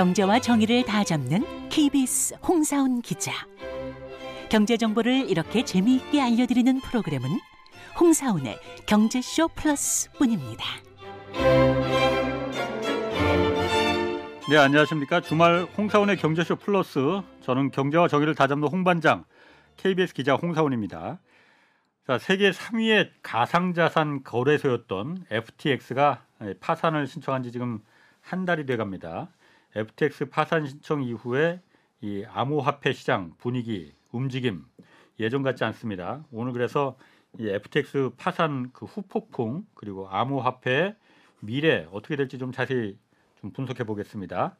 경제와 정의를 다 잡는 KBS 홍사훈 기자. 경제 정보를 이렇게 재미있게 알려드리는 프로그램은 홍사훈의 경제쇼 플러스뿐입니다. 네, 안녕하십니까. 주말 홍사훈의 경제쇼 플러스. 저는 경제와 정의를 다 잡는 홍반장 KBS 기자 홍사훈입니다. 자, 세계 3위의 가상자산 거래소였던 FTX가 파산을 신청한 지 지금 한 달이 돼 갑니다. FTX 파산 신청 이후에 이 암호화폐 시장 분위기, 움직임 예전 같지 않습니다. 오늘 그래서 이 FTX 파산 그 후폭풍 그리고 암호화폐 미래 어떻게 될지 좀 자세히 좀 분석해 보겠습니다.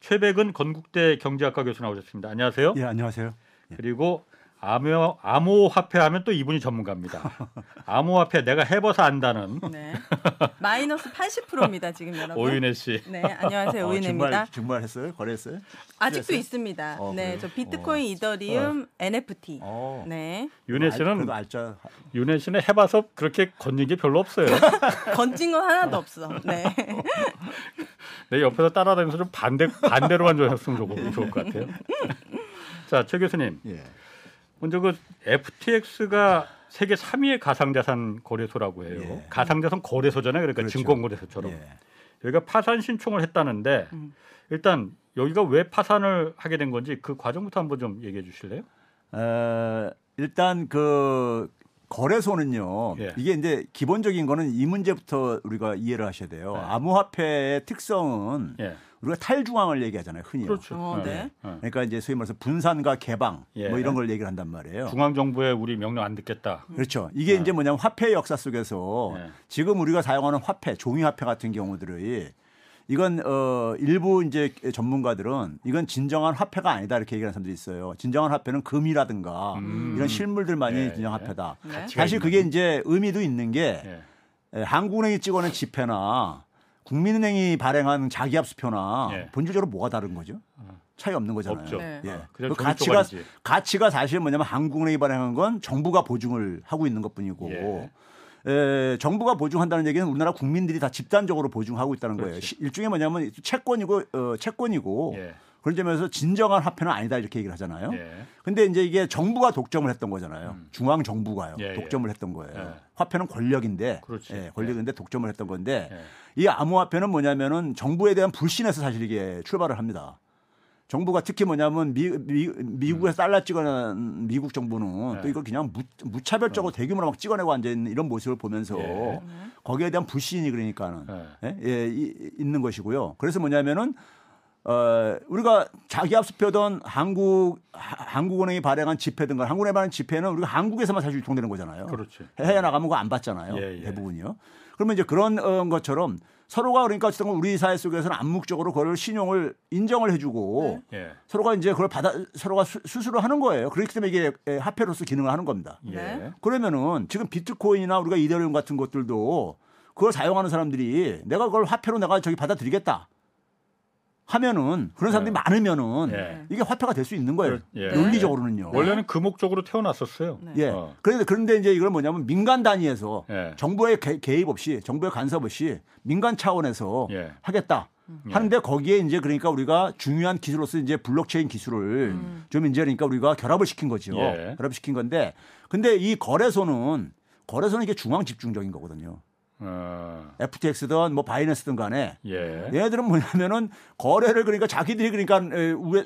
최백은 건국대 경제학과 교수 나오셨습니다. 안녕하세요. 예, 안녕하세요. 그리고 암호 암호화폐 하면 또 이분이 전문가입니다. 암호화폐 내가 해봐서 안다는 네. 마이너스 80%입니다 지금 여러분. 오윤혜 씨. 네, 안녕하세요 어, 오윤혜입니다. 정말 정말 했어요? 거래했어요? 아직도 했어요? 있습니다. 어, 네, 그래요? 저 비트코인, 어. 이더리움, NFT. 어. 네, 윤혜 알- 씨는 알짜 윤혜 씨는 해봐서 그렇게 건진 게 별로 없어요. 건진 건 하나도 없어. 네. 내 옆에서 따라다니면서 좀 반대 반대로만 좀 했으면 좋- 좋을 것 같아요. 자, 최 교수님. 예. 먼저 그 FTX가 세계 3위의 가상자산 거래소라고 해요. 예. 가상자산 거래소잖아요. 그러니까 그렇죠. 증권거래소처럼. 예. 여기가 파산 신청을 했다는데 음. 일단 여기가 왜 파산을 하게 된 건지 그 과정부터 한번 좀 얘기해 주실래요? 어, 일단 그 거래소는요. 예. 이게 이제 기본적인 거는 이 문제부터 우리가 이해를 하셔야 돼요. 네. 암호화폐의 특성은 예. 우리가 탈중앙을 얘기하잖아요. 흔히요. 그렇죠. 어, 어, 네. 어. 그러니까 이제 소위 말해서 분산과 개방 예. 뭐 이런 걸 얘기를 한단 말이에요. 중앙 정부에 우리 명령 안 듣겠다. 그렇죠. 이게 네. 이제 뭐냐면 화폐 역사 속에서 네. 지금 우리가 사용하는 화폐, 종이 화폐 같은 경우들이 이건 어 일부 이제 전문가들은 이건 진정한 화폐가 아니다 이렇게 얘기하는 사람들이 있어요. 진정한 화폐는 금이라든가 음. 이런 실물들만이 예, 진정 예. 화폐다. 네. 가치가 사실. 그게 이제 의미도 있는 게 예. 에, 한국은행이 찍어낸 지폐나 국민은행이 발행한 자기압수표나 예. 본질적으로 뭐가 다른 거죠? 차이 없는 거잖아요. 없죠. 네. 예. 어, 그 가치가 가치가 사실 뭐냐면 한국은행이 발행한 건 정부가 보증을 하고 있는 것뿐이고 예. 에, 정부가 보증한다는 얘기는 우리나라 국민들이 다 집단적으로 보증하고 있다는 거예요. 그렇지. 시- 일종의 뭐냐면 채권이고 어, 채권이고 예. 그런 점에서 진정한 화폐는 아니다 이렇게 얘기를 하잖아요. 예. 근데 이제 이게 정부가 독점을 했던 거잖아요. 음. 중앙 정부가요. 예, 예. 독점을 했던 거예요. 예. 화폐는 권력인데, 그렇지. 예, 권력인데 독점을 했던 건데 예. 이 암호화폐는 뭐냐면은 정부에 대한 불신에서 사실 이게 출발을 합니다. 정부가 특히 뭐냐면 미, 미, 국에서 달러 찍어낸 미국 정부는 음. 네. 또 이걸 그냥 무, 차별적으로 대규모로 막 찍어내고 앉아 있는 이런 모습을 보면서 예. 거기에 대한 불신이 그러니까는 예. 예, 예, 이- 있는 것이고요. 그래서 뭐냐면은 어, 우리가 자기 압수표든 한국 하- 한국은행이 발행한 지폐든가 한국은행이 발행한 지폐는 우리가 한국에서만 사실 유통되는 거잖아요. 그렇지. 해외 나가면 그거 안 받잖아요. 예, 예. 대부분이요. 그러면 이제 그런 어, 것처럼 서로가 그러니까 어쨌든 우리 사회 속에서는 암묵적으로 그걸 신용을 인정을 해주고 네. 예. 서로가 이제 그걸 받아 서로가 수, 수수를 하는 거예요. 그렇기 때문에 이게 에, 화폐로서 기능을 하는 겁니다. 예. 네. 그러면은 지금 비트코인이나 우리가 이더리움 같은 것들도 그걸 사용하는 사람들이 내가 그걸 화폐로 내가 저기 받아들이겠다 하면은 그런 사람들이 네. 많으면은 예. 이게 화폐가 될 수 있는 거예요. 예. 논리적으로는요. 원래는 그 목적으로 태어났었어요. 네. 예. 어. 그런데 그런데 이제 이걸 뭐냐면 민간 단위에서 예. 정부의 개, 개입 없이 정부의 간섭 없이 민간 차원에서 예. 하겠다. 예. 하는데 거기에 이제 그러니까 우리가 중요한 기술로서 이제 블록체인 기술을 좀 이제 그러니까 우리가 결합을 시킨 거죠. 예. 결합시킨 건데 근데 이 거래소는 거래소는 이게 중앙 집중적인 거거든요. 어. FTX든 뭐 바이낸스든 간에 예. 얘들은 뭐냐면은 거래를 그러니까 자기들이 그러니까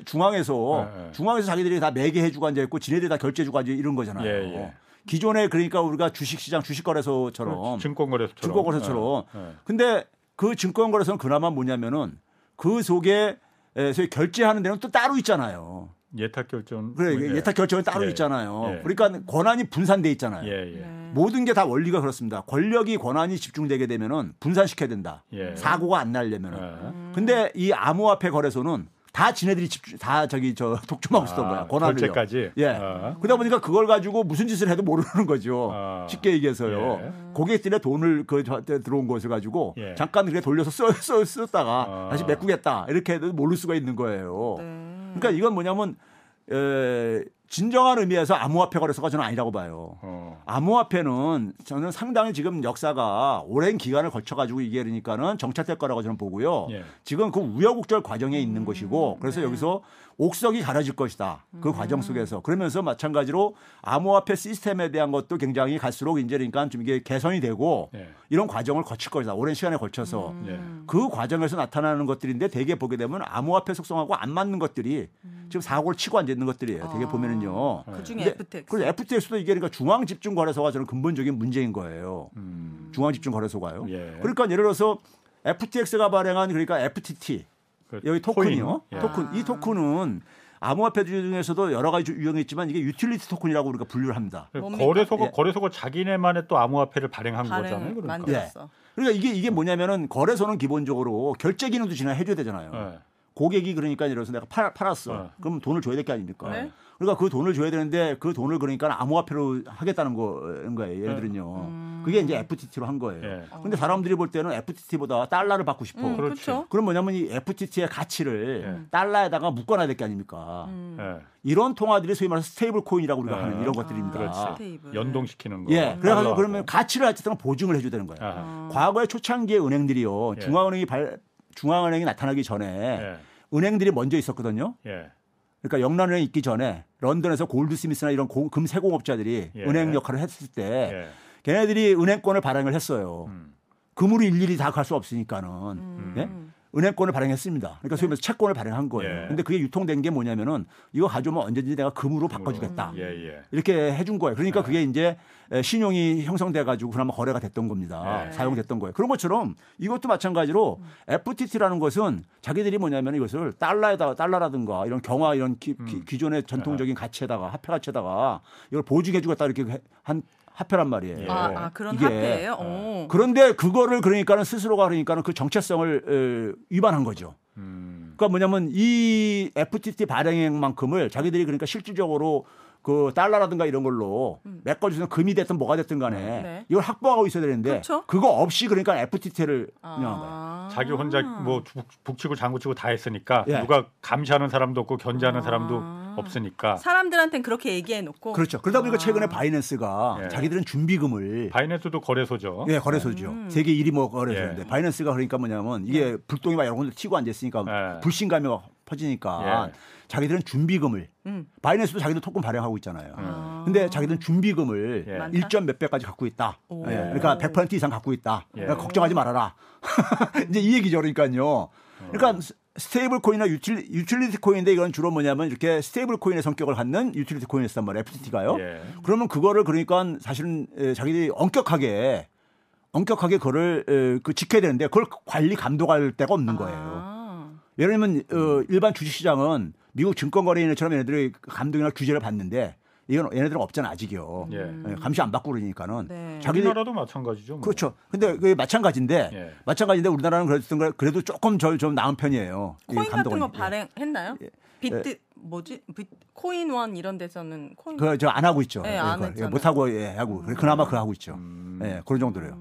중앙에서 예, 예. 중앙에서 자기들이 다 매개 해주고 앉아 있고 지네들이 다 결제해주고 앉아 이런 거잖아요. 예, 예. 기존에 그러니까 우리가 주식시장 주식거래소처럼 증권거래소처럼. 증권거래소처럼. 어, 어. 근데 그 증권거래소는 그나마 뭐냐면은 그 속에 에, 소위 결제하는 데는 또 따로 있잖아요. 예탁 결정. 그래 예. 예탁 결정은 따로 예. 있잖아요. 예. 그러니까 권한이 분산돼 있잖아요. 예, 예. 네. 모든 게 다 원리가 그렇습니다. 권력이 권한이 집중되게 되면은 분산시켜야 된다. 예. 사고가 안 나려면은. 예. 근데 이 암호화폐 거래소는 다 지네들이 집중, 다 저기 저 독점하고 있었던 아, 거야. 권한을. 결제까지? 예. 아. 그러다 보니까 그걸 가지고 무슨 짓을 해도 모르는 거죠. 아. 쉽게 얘기해서요. 예. 고객들의 돈을 그 저한테 들어온 것을 가지고 예. 잠깐 그렇게 돌려서 써, 써, 썼다가 아. 다시 메꾸겠다. 이렇게 해도 모를 수가 있는 거예요. 네. 그러니까 이건 뭐냐면 에, 진정한 의미에서 암호화폐 거래소가 저는 아니라고 봐요. 어. 암호화폐는 저는 상당히 지금 역사가 오랜 기간을 거쳐가지고 이게 그러니까는 정착될 거라고 저는 보고요. 예. 지금 그 우여곡절 과정에 있는 것이고 그래서 네. 여기서 옥석이 가려질 것이다. 그 과정 속에서 그러면서 마찬가지로 암호화폐 시스템에 대한 것도 굉장히 갈수록 이제 그러니까 좀 이게 개선이 되고 예. 이런 과정을 거칠 것이다. 오랜 시간에 걸쳐서 예. 그 과정에서 나타나는 것들인데 대개 보게 되면 암호화폐 속성하고 안 맞는 것들이 지금 사고를 치고 앉아 있는 것들이에요. 대개 아. 보면은 요. 그 중에 근데 FTX. 그래서 FTX도 이게 그러니까 중앙 집중 거래소가 저는 근본적인 문제인 거예요. 음. 중앙 집중 거래소가요. 예. 그러니까 예를 들어서 FTX가 발행한 그러니까 FTT 그 여기 토큰이요. 예. 토큰 이 토큰은 암호화폐 중에서도 여러 가지 유형이 있지만 이게 유틸리티 토큰이라고 우리가 분류를 합니다. 그 뭡니까? 거래소가 예. 거래소가 자기네만의 또 암호화폐를 발행한 발행 거잖아요. 그러니까. 만들었어. 그러니까 이게 이게 뭐냐면은 거래소는 기본적으로 결제 기능도 진행해 줘야 되잖아요. 예. 고객이 그러니까 예를 들어서 내가 팔, 팔았어. 네. 그럼 돈을 줘야 될 게 아닙니까? 네. 그러니까 그 돈을 줘야 되는데 그 돈을 그러니까 암호화폐로 하겠다는 거인 거예요. 예를 네. 들면요. 그게 이제 FTT로 한 거예요. 예. 근데 사람들이 볼 때는 FTT보다 달러를 받고 싶어. 음, 그렇지. 그렇죠. 그럼 뭐냐면 이 FTT의 가치를 예. 달러에다가 묶어놔야 될 게 아닙니까? 음. 예. 이런 통화들이 소위 말해서 stable coin이라고 우리가 네. 하는 이런 것들입니다. stable. 연동시키는 거. 예. 그래가지고. 그러면 가치를 어쨌든 보증을 해줘야 되는 거예요. 아하. 과거에 초창기의 은행들이요. 예. 중앙은행이 발, 중앙은행이 나타나기 전에 예. 은행들이 먼저 있었거든요. 예. 그러니까 영란은행 있기 전에 런던에서 골드스미스나 이런 고- 금세공업자들이 예. 은행 역할을 했을 때 예. 걔네들이 은행권을 발행을 했어요. 음. 금으로 일일이 다 갈 수 없으니까는 음. 예? 은행권을 발행했습니다. 그러니까 소위 말해서 채권을 발행한 거예요. 예. 근데 그게 유통된 게 뭐냐면은 이거 가져오면 언제든지 내가 금으로 바꿔주겠다. 예, 예. 이렇게 해준 거예요. 그러니까 네. 그게 이제 에, 신용이 형성돼 가지고 그나마 거래가 됐던 겁니다. 네. 사용됐던 거예요. 그런 것처럼 이것도 마찬가지로 FTT라는 것은 자기들이 뭐냐면 이것을 달러에다가 달러라든가 이런 경화 이런 기, 음. 존의 전통적인 가치에다가 화폐 가치에다가 이걸 보증해 주겠다 이렇게 해- 한 화폐란 말이에요. 예. 아, 아, 그런 이게- 화폐예요. 오. 그런데 그거를 그러니까는 스스로가 그러니까는 그 정체성을 에, 위반한 거죠. 음. 그러니까 뭐냐면 이 FTT 발행액만큼을 자기들이 그러니까 실질적으로 그 달러라든가 이런 걸로 메꿔주는 금이 됐든 뭐가 됐든 간에 네. 이걸 확보하고 있어야 되는데 그렇죠. 그거 없이 그러니까 FTT를 운영한 거예요. 아. 자기 혼자 뭐 북- 북치고 장구치고 다 했으니까 예. 누가 감시하는 사람도 없고 견제하는 아. 사람도 없으니까 사람들한테는 그렇게 얘기해 놓고 그렇죠. 그러다 보니까 아. 최근에 바이낸스가 예. 자기들은 준비금을 바이낸스도 거래소죠. 예, 거래소죠. 음. 세계 1위 뭐 거래소인데 예. 바이낸스가 그러니까 뭐냐면 이게 불똥이 막 여러 군데 튀고 앉아 있으니까 예. 불신감이 막 퍼지니까 예. 자기들은 준비금을 음. 바이낸스도 자기들 토큰 발행하고 있잖아요. 아. 근데 자기들은 준비금을 예. 많다? 1점 몇 배까지 갖고 있다. 오. 예, 그러니까 100% 이상 갖고 있다. 예. 그러니까 걱정하지 말아라. 이제 이 얘기죠. 그러니까요. 그러니까 스- stable coin이나 유틸, 유틸리티 코인인데 이건 주로 뭐냐면 이렇게 stable coin의 성격을 갖는 유틸리티 코인이었단 말이에요. FTT가요. 예. 그러면 그거를 그러니까 사실은 에, 자기들이 엄격하게 엄격하게 그거를 에, 그 지켜야 되는데 그걸 관리 감독할 데가 없는 거예요. 아. 예를 들면 어, 일반 주식시장은 미국 증권거래위처럼 얘네들이 감독이나 규제를 받는데 이건 얘네들은 없잖아 아직이요. 예. 예, 감시 안 받고 그러니까는 네. 자기들 우리나라도 마찬가지죠. 뭐. 그렇죠. 근데 그게 마찬가지인데 예. 마찬가지인데 우리나라는 그랬던 거 그래도 조금 저, 좀 나은 편이에요. 이 코인 같은 거. 예. 발행했나요? 비트 뭐지? 비, 코인 원 이런 데서는 코인 그저 안 하고 있죠. 네, 예, 안. 못 하고 예, 하고 그나마 그거 하고 있죠. 음. 예, 그런 정도로요.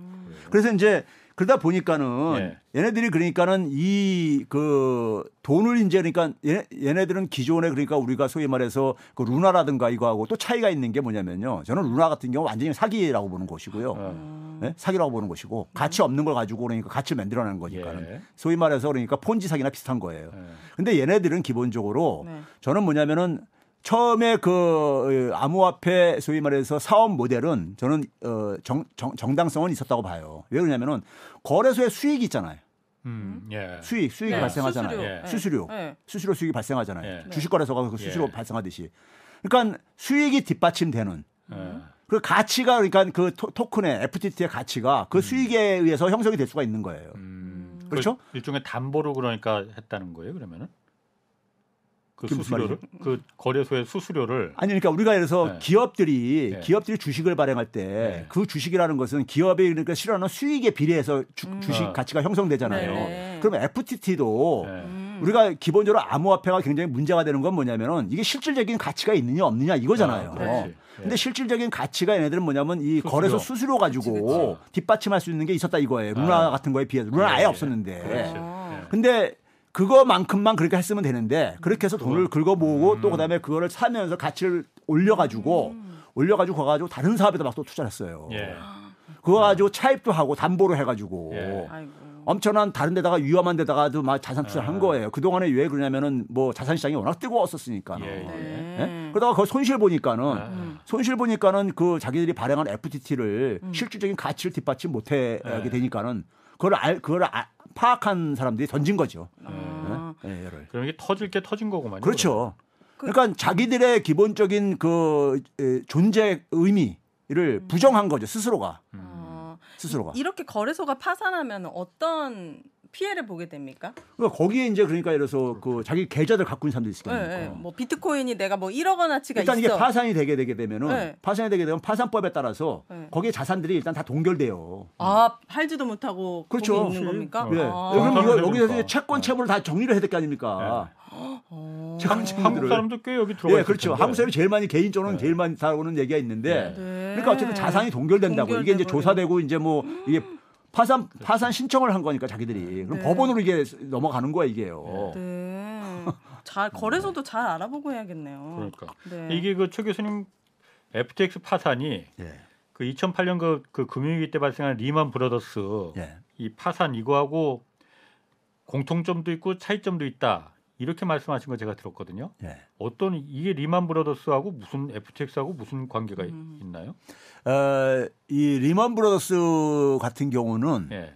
그래서 이제 그러다 보니까는 예. 얘네들이 그러니까는 이 그 돈을 이제 그러니까 얘, 얘네들은 기존에 그러니까 우리가 소위 말해서 그 루나라든가 이거하고 또 차이가 있는 게 뭐냐면요. 저는 루나 같은 경우 완전히 사기라고 보는 것이고요. 어. 예? 사기라고 보는 것이고 가치 없는 걸 가지고 그러니까 가치를 만들어내는 거니까는 예. 소위 말해서 그러니까 폰지 사기나 비슷한 거예요. 예. 근데 얘네들은 기본적으로 네. 저는 뭐냐면은 처음에 그 어, 암호화폐 소위 말해서 사업 모델은 저는 어, 정, 정, 정 당성은 있었다고 봐요. 왜 그러냐면은 거래소에 수익이 있잖아요. 음. 예. 수익, 수익이 네, 발생하잖아요. 수수료. 예. 네. 수수료. 네. 수수료 수익이 발생하잖아요. 예. 주식 거래소가 그 수수료 예. 발생하듯이. 그러니까 수익이 뒷받침되는 예. 그 가치가 그러니까 그 토, 토큰의 FTT의 가치가 그 수익에 의해서 형성이 될 수가 있는 거예요. 음. 그렇죠? 그 일종의 담보로 그러니까 했다는 거예요. 그러면은 그 수수료를 그 거래소의 수수료를 아니 그러니까 우리가 그래서 네. 기업들이 네. 기업들이 주식을 발행할 때 네. 그 주식이라는 것은 기업이 그러니까 실현하는 수익에 비례해서 주, 식 어. 가치가 형성되잖아요. 네. 그러면 FTT도 예. 음. 우리가 기본적으로 암호화폐가 굉장히 문제가 되는 건 뭐냐면은 이게 실질적인 가치가 있느냐 없느냐 이거잖아요. 아. 근데 실질적인 가치가 얘네들은 뭐냐면 이 수수료. 거래소 수수료 가지고 그치, 그치. 뒷받침할 수 있는 게 있었다 이거예요. 루나 아. 같은 거에 비해서 루나 예, 아예 예. 없었는데. 그렇지. 아. 예. 근데 그거만큼만 그렇게 했으면 되는데 그렇게 해서 돈을 긁어 모으고 또 그다음에 그거를 사면서 가치를 올려 가지고 올려 가지고 가 가지고 다른 사업에다 막 또 투자를 했어요. 예. 그거 가지고 차입도 하고 담보로 해 가지고 예. 엄청난 다른 데다가 위험한 데다가도 막 자산 투자를 한 아. 거예요. 그동안에 왜 그러냐면은 뭐 자산 시장이 워낙 뜨거웠었으니까. 예, 예. 네. 예? 그러다가 그 손실 보니까는 아. 손실 보니까는 그 자기들이 발행한 FTT를 실질적인 가치를 뒷받침 못 하게 네. 되니까는 그걸 알 그걸 아- 파악한 사람들이 던진 거죠. 아. 예, 얘를. 그럼 이게 터질 게 터진 거구만요. 그렇죠. 그러니까 자기들의 기본적인 그 에, 존재 의미를 부정한 거죠 스스로가 어, 스스로가. 이렇게 거래소가 파산하면 어떤 피해를 보게 됩니까? 그러니까 거기에 이제 그러니까 예를 들어서 그 자기 계좌들 갖고 있는 사람들이 있을 거 네, 아닙니까. 네. 뭐 비트코인이 내가 뭐 1억 원어치가 일단 있어. 이게 파산이 되게 되게 되면은 네. 파산이 되게 되면 파산법에 따라서 네. 거기에 자산들이 일단 다 동결돼요. 아 팔지도 못하고 그렇죠. 거기 있는 겁니까? 예. 아. 그럼 이거 그러니까. 여기서 이제 채권 채무를 다 정리를 해야 될 거 아닙니까? 어. 채권 한국. 사람도 꽤 여기 들어가 예, 그렇죠. 텐데. 한국 사람이 제일 많이 개인적으로는 네. 제일 많이 다루는 얘기가 있는데 네. 그러니까 어쨌든 자산이 동결된다고 이게 이제. 조사되고 이제 뭐 이게 파산 파산 신청을 한 거니까 자기들이 그럼 네. 법원으로 이게 넘어가는 거야 이게요. 네. 잘 거래소도 잘 알아보고 해야겠네요. 그러니까 네. 이게 그 최 교수님 FTX 파산이 예. 그 2008년 그, 그 금융위기 때 발생한 리만 브라더스 예. 이 파산 이거하고 공통점도 있고 차이점도 있다 이렇게 말씀하신 거 제가 들었거든요. 예. 어떤 이게 리만 브라더스하고 무슨 FTX하고 무슨 관계가 이- 음. 있나요? 어, 이 리먼 브라더스 같은 경우는 예,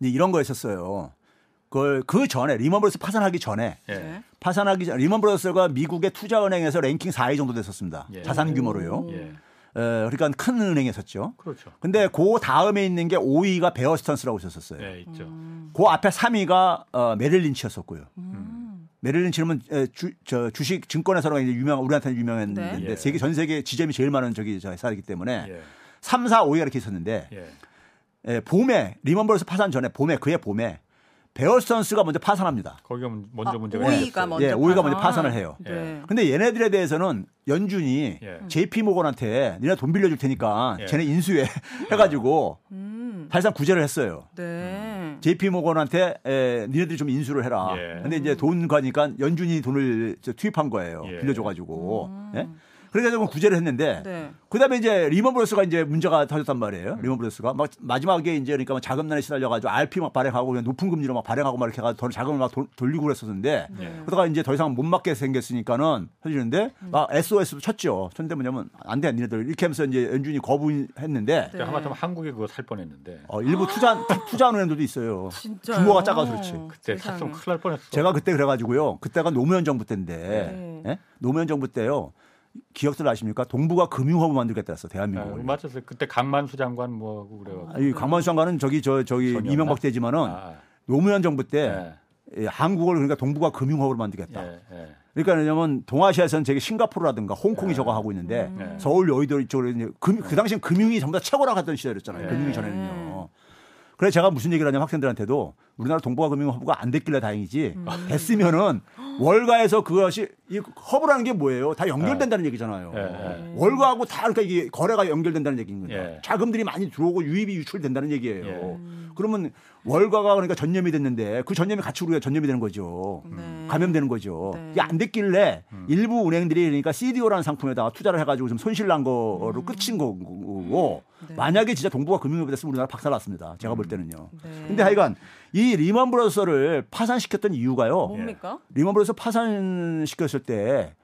이제 이런 거였었어요. 그걸 그 전에 리먼 브라더스 파산하기 전에 예, 네. 파산하기 전 리먼 브라더스가 미국의 투자은행에서 랭킹 4위 정도 됐었습니다. 예. 자산 규모로요. 예, 어, 그러니까 큰 은행이었었죠. 그렇죠. 근데 그 다음에 있는 게 5위가 베어스턴스라고 있었어요. 예, 있죠. 그 앞에 3위가 어, 메릴 린치였었고요. 음. 메릴 린치는 에, 주, 저 주식 증권에서는 이제 유명 우리한테는 유명했는데 네. 예. 세계 전 세계 지점이 제일 많은 저기 저 회사이기 때문에 예, 3, 4, 5위가 이렇게 있었는데 예, 에, 봄에 리먼 브라더스 파산 전에 봄에 그해 봄에 베어스턴스가 먼저 파산합니다. 거기가 먼저 아, 문제가 5위가. 먼저 예, 5위가 먼저 파산. 파산을 해요. 네. 근데 얘네들에 대해서는 연준이 예. JP 모건한테 니네 돈 빌려줄 테니까 예. 쟤네 인수해 해가지고 음. 사실상 구제를 했어요. 네. JP 모건한테 에, 니네들이 좀 인수를 해라. 예. 근데 이제 돈 가니까 연준이 돈을 저 투입한 거예요. 예. 빌려줘가지고. 음. 예? 그래가지고 구제를 했는데 네. 그다음에 이제 리먼 브러더스가 이제 문제가 터졌단 말이에요. 리먼 브러더스가 막 마지막에 이제 그러니까 막 자금난에 시달려가지고 RP 막 발행하고 그냥 높은 금리로 막 발행하고 막 이렇게 해가지고 돈 자금을 막 도- 돌리고 그랬었는데 네. 그러다가 이제 더 이상 못 막게 생겼으니까는 해주는데 막 SOS도 쳤죠. 쳤는데 뭐냐면 안 돼, 니네들 이렇게 하면서 이제 연준이 거부했는데 네. 하마터면 한국에 그거 살 뻔했는데 어, 일부 투자 투- 투자하는 애들도 있어요. 진짜 규모가 작아서 그렇지. 그때 샀으면 큰일 날 뻔했어. 제가 그때 그래가지고요. 그때가 노무현 정부 때인데 네. 예? 노무현 정부 때요. 기억들 아십니까? 동북아 금융허브 만들겠다 했어 아, 대한민국을. 맞았어요. 그때 강만수 장관 뭐하고 그래요. 아, 이 강만수 장관은 저기 저 저기? 이명박 때지만은 아, 노무현 정부 때 예, 예, 한국을 그러니까 동북아 금융허브를 만들겠다. 예, 예. 그러니까 왜냐면 동아시아에서는 저기 싱가포르라든가 홍콩이 네. 저거 하고 있는데 네. 서울 여의도 이쪽으로 이제 금, 그 당시엔 금융이 전부 다 최고라고 하던 시절이었잖아요. 네. 금융이 전에는요. 그래서 제가 무슨 얘기를 하냐면 학생들한테도 우리나라 동북아 금융허브가 안 됐길래 다행이지 됐으면은 월가에서 그것이 이 허브라는 게 뭐예요? 다 연결된다는 얘기잖아요. 예, 예. 월가하고 다 그러니까 이게 거래가 연결된다는. 예. 자금들이 많이 들어오고 유입이 유출된다는 얘기예요. 예. 그러면 월가가 그러니까 전념이 됐는데 그 전념이 같이 우리가 전념이 되는 거죠. 네. 감염되는 거죠. 네. 이게 안 됐길래 일부 은행들이 그러니까 CDO라는 상품에다가 투자를 해가지고 좀 손실 난 거로 끝인 거고 네. 만약에 진짜 동북아 금융협회 됐으면 우리나라 박살났습니다. 제가 볼 때는요. 네. 근데 하여간 이 리먼 브러더스를 파산시켰던 이유가요. 뭡니까? 리먼 브러더스 파산시켰을 때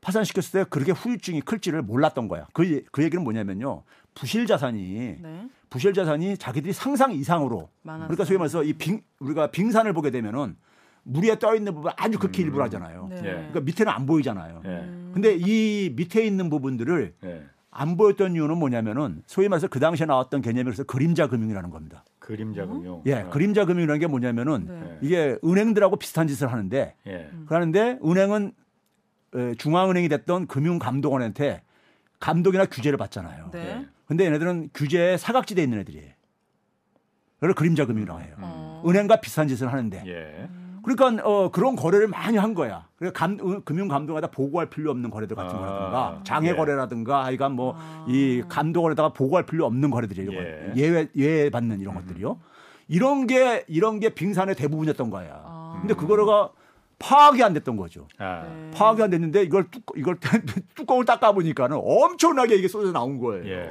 파산시켰을 때 그렇게 후유증이 클지를 몰랐던 거야. 그, 그 얘기는 뭐냐면요. 부실 자산이 네. 부실 자산이 자기들이 상상 이상으로 많았어요. 그러니까 소위 말해서 이 빙, 우리가 빙산을 보게 되면은 물 위에 떠 있는 부분 아주 극히 일부라 하잖아요. 네. 예. 그러니까 밑에는 안 보이잖아요. 예, 근데 이 밑에 있는 부분들을 예. 안 보였던 이유는 뭐냐면은 소위 말해서 그 당시에 나왔던 개념이 그래서 그림자 금융이라는 겁니다. 그림자 금융. 예, 어. 그림자 금융이라는 게 뭐냐면은 네. 이게 은행들하고 비슷한 짓을 하는데 예. 그러는데 은행은 에, 중앙은행이 됐던 금융감독원한테 감독이나 규제를 받잖아요. 네. 근데 얘네들은 규제에 사각지대에 있는 애들이에요. 그걸 그림자 금융이라고 해요. 어. 은행과 비슷한 짓을 하는데. 예. 그러니까 어, 그런 거래를 많이 한 거야. 그러니까 감, 은- 금융 감독에다 보고할 필요 없는 거래들 같은 아, 거라든가 장애 예. 거래라든가 하여간 뭐 아. 이 감독원에다가 보고할 필요 없는 거래들이에요. 예. 예외 예외 받는 이런 것들이요. 이런 게 이런 게 빙산의 대부분이었던 거야. 아. 근데 그거가 파악이 안 됐던 거죠. 아. 네. 파악이 안 됐는데 이걸 뚜, 이걸 뚜껑을 따 보니까는 엄청나게 이게 쏟아 나온 거예요. 예.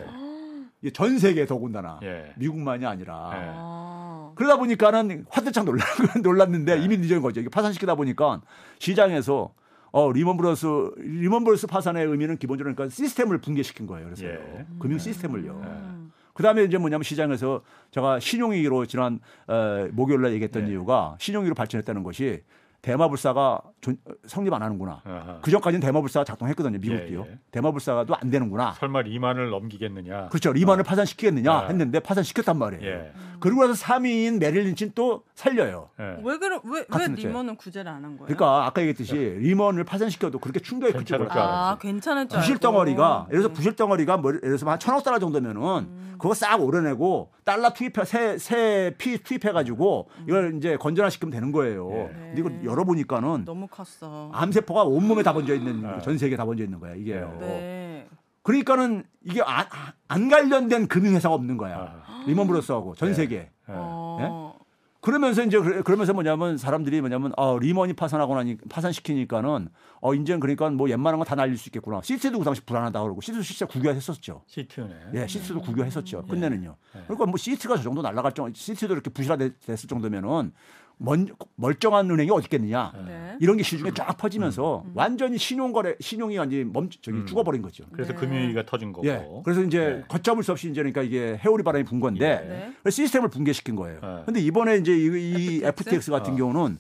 전 세계 더군다나 예. 미국만이 아니라 예. 아. 그러다 보니까는 화들짝 놀라, 놀랐는데 네. 이미 늦은 거죠. 이게 파산시키다 보니까 시장에서 어, 리먼 브라더스 리먼 브라더스 파산의 의미는 기본적으로 그러니까 시스템을 붕괴시킨 거예요. 그래서 예. 금융 시스템을요. 음. 그다음에 이제 뭐냐면 시장에서 제가 신용위기로 지난 어, 목요일 날 얘기했던 네. 이유가 신용위기로 발전했다는 것이 대마불사가 존- 어, 성립 안 하는구나. 그 전까지는 대마불사가 작동했거든요. 미국도요. 예, 예. 대마불사가도 안 되는구나. 설마 리먼을 넘기겠느냐? 그렇죠. 리먼을 파산시키겠느냐 아. 했는데 파산시켰단 말이에요. 예. 그리고 나서 3위인 메릴 린치는 또 살려요. 예. 왜 그러 왜왜 같은 문제. 리먼은 구제를 안 한 거예요? 그러니까 아까 얘기했듯이 리먼을 파산시켜도 그렇게 충격이 크지. 줄 아. 괜찮을 줄 부실. 덩어리가 예를 들어서 음. 부실 덩어리가 뭐 예를 들어서 한 천억 달러 정도면은 그거 싹 오려내고 달러 투입해 새새피 투입해 가지고 이걸 이제 건전화시키면 되는 거예요. 예. 근데 이걸 열어보니까는 너무 컸어. 암세포가 온몸에 다 번져 있는 아. 전 세계에 다 번져 있는 거야 이게요. 네. 그러니까는 이게 안, 안 관련된 금융회사가 없는 거야. 아. 리먼브러스하고 전 예. 세계. 예. 어. 그러면서 이제 그러면서 뭐냐면 사람들이 뭐냐면 아 리먼이 파산하고 나니 파산시키니까는 어 이제는 그러니까 뭐 웬만한 거 다 날릴 수 있겠구나. 시트도 그 당시 불안하다 그러고 시트 실제 국유화했었죠. 시트네. 예, 시트도 국유화했었죠. 예. 끝내는요. 예. 그러니까 뭐 시트가 저 정도 날라갈 정도, 시트도 이렇게 부실화됐을 정도면은 먼, 멀쩡한 은행이 어디 있겠느냐. 네. 이런 게 시중에 쫙 퍼지면서 음. 완전히 신용거래 신용이 완전히 멈 저기 죽어버린 거죠. 그래서 네. 금융위기가 터진 거고. 예. 그래서 이제 네. 걷잡을 수 없이 이제 그러니까 이게 해오리 바람이 분 건데 예. 네. 시스템을 붕괴시킨 거예요. 네. 근데 이번에 이제 이, 이 FTX? 같은 어. 경우는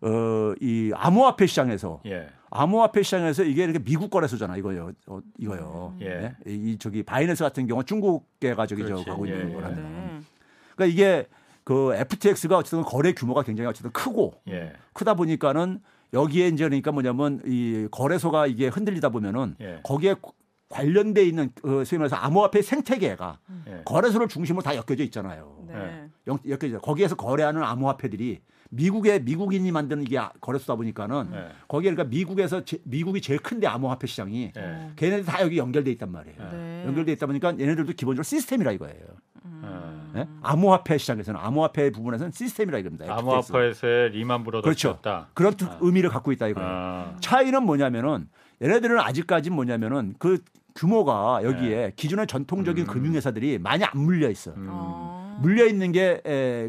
어, 이 암호화폐 시장에서 예. 암호화폐 시장에서 이게 이렇게 미국 거래소잖아 이거요. 어, 이거요. 예. 이, 이 저기 바이낸스 같은 경우 는 중국계가 저기 저 그렇지. 가고 있는 예, 거라면. 네. 그러니까 이게 그 FTX가 어쨌든 거래 규모가 굉장히 어쨌든 크고 예. 크다 보니까는 여기에 이제 그러니까 뭐냐면 이 거래소가 이게 흔들리다 보면은 예. 거기에 관련돼 있는 어, 소위 말해서 암호화폐 생태계가 예. 거래소를 중심으로 다 엮여져 있잖아요. 네. 연- 엮여져. 거기에서 거래하는 암호화폐들이 미국의 미국인이 만드는 이게 거래소다 보니까는 예. 거기에 그러니까 미국에서 제- 미국이 제일 큰데 암호화폐 시장이 예. 걔네들 다 여기 연결돼 있단 말이에요. 네. 연결돼 있다 보니까 얘네들도 기본적으로 시스템이라 이거예요. 음. 예? 암호화폐 시장에서는 암호화폐 부분에서는 시스템이라 이겁니다. FTX. 암호화폐에서의 리만 브로더스였다. 그렇죠. 그런 뜻- 의미를 갖고 있다 이거예요. 아. 차이는 뭐냐면은 얘네들은 아직까지 뭐냐면은 그 규모가 여기에 기존의 전통적인 네. 음. 금융회사들이 많이 안 물려 있어 요. 음. 어. 물려 있는 게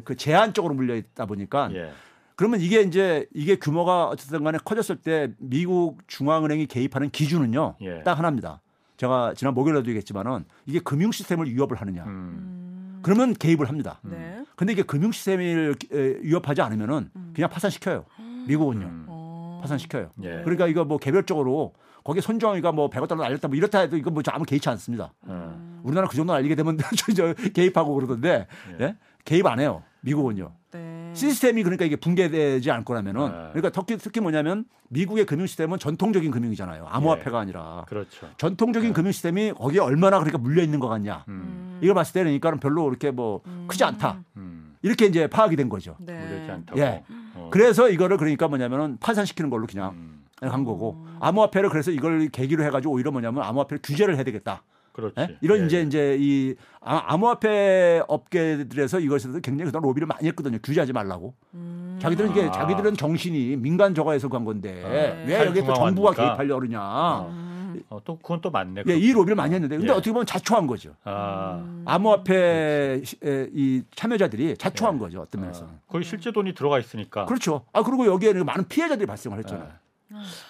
그 제한적으로 물려 있다 보니까 예. 그러면 이게 이제 이게 규모가 어쨌든 간에 커졌을 때 미국 중앙은행이 개입하는 기준은요. 예. 딱 하나입니다. 제가 지난 목요일에도 얘기했지만은 이게 금융 시스템을 위협을 하느냐. 음. 음. 그러면 개입을 합니다. 네. 근데 이게 금융 시스템을 에, 위협하지 않으면은 그냥 파산시켜요. 미국은요. 음. 어. 파산시켜요. 예. 그러니까 이거 뭐 개별적으로 거기에 손정이가 뭐 100억 달러 날렸다 뭐 이렇다 해도 이거 뭐 아무 개의치 않습니다. 음. 우리나라 그 정도 날리게 되면 저, 저 개입하고 그러던데 예. 예? 개입 안 해요. 미국은요. 네. 시스템이 그러니까 이게 붕괴되지 않을 거라면은 네. 그러니까 특히, 특히 뭐냐면 미국의 금융 시스템은 전통적인 금융이잖아요. 암호화폐가 아니라 그렇죠. 전통적인 금융 시스템이 거기에 얼마나 그러니까 물려 있는 것 같냐. 음. 이걸 봤을 때는 그러니까는 별로 이렇게 뭐 크지 않다. 음. 이렇게 이제 파악이 된 거죠. 네. 예. 어. 그래서 이거를 그러니까 뭐냐면은 파산시키는 걸로 그냥 음. 한 거고 암호화폐를 그래서 이걸 계기로 해가지고 오히려 뭐냐면 암호화폐를 규제를 해야 되겠다. 그렇지. 예? 이런 예, 이제 예. 이제 이 아- 암호화폐 업계들에서 이것에서 굉장히 그동안 로비를 많이 했거든요. 규제하지 말라고. 음. 자기들은 이게 아. 자기들은 정신이 민간 저거에서 간 건데 네. 왜 여기에 또 정부가. 개입하려고 그러냐. 음. 어, 또 그건 또 맞네. 예, 이 로비를 많이 했는데 근데 예. 어떻게 보면 자초한 거죠. 아. 암호화폐 시- 에, 이 참여자들이 자초한 거죠. 어떤 면에서는. 아. 거기 실제 돈이 들어가 있으니까. 그렇죠. 아 그리고 여기에는 많은 피해자들이 발생을 했잖아요.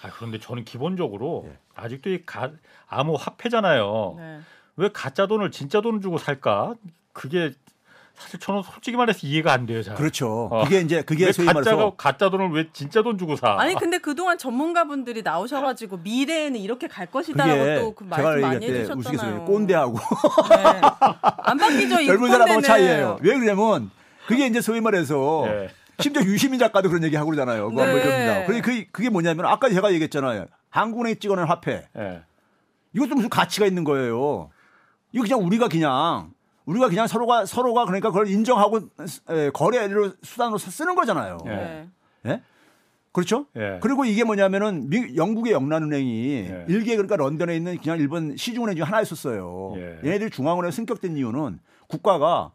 아, 그런데 저는 기본적으로 예. 아직도 이 가, 암호 화폐잖아요. 네. 왜 가짜 돈을 진짜 돈을 주고 살까? 그게 사실 저는 솔직히 말해서 이해가 안 돼요. 잘. 그렇죠. 어. 그게 이제 그게 왜 소위 가짜가 말해서 가짜 돈을 왜 진짜 돈 주고 사? 아니 근데 그동안 전문가분들이 나오셔가지고 미래에는 이렇게 갈 것이다라고 그게 또그 제가 말씀 많이 해주셨잖아요. 우스갯소리 꼰대하고 네. 안 바뀌죠. 이 젊은 사람하고. 차이예요. 왜 그러냐면 그게 이제 소위 말해서 예. 심지어 유시민 작가도 그런 얘기 하고 그러잖아요. 그거 한번 네. 해봅니다. 그게, 그게, 그게 뭐냐면 아까 제가 얘기했잖아요. 한국은행이 찍어낸 화폐. 예. 이것도 무슨 가치가 있는 거예요. 이거 그냥 우리가 그냥 우리가 그냥 서로가 서로가 그러니까 그걸 인정하고 에, 거래를 수단으로 쓰는 거잖아요. 예. 네. 예? 그렇죠? 예. 그리고 이게 뭐냐면은 미- 영국의 영란은행이 예. 일개 그러니까 런던에 있는 그냥 일본 시중은행 중에 하나였었어요. 예. 얘네들이 중앙은행 승격된 이유는 국가가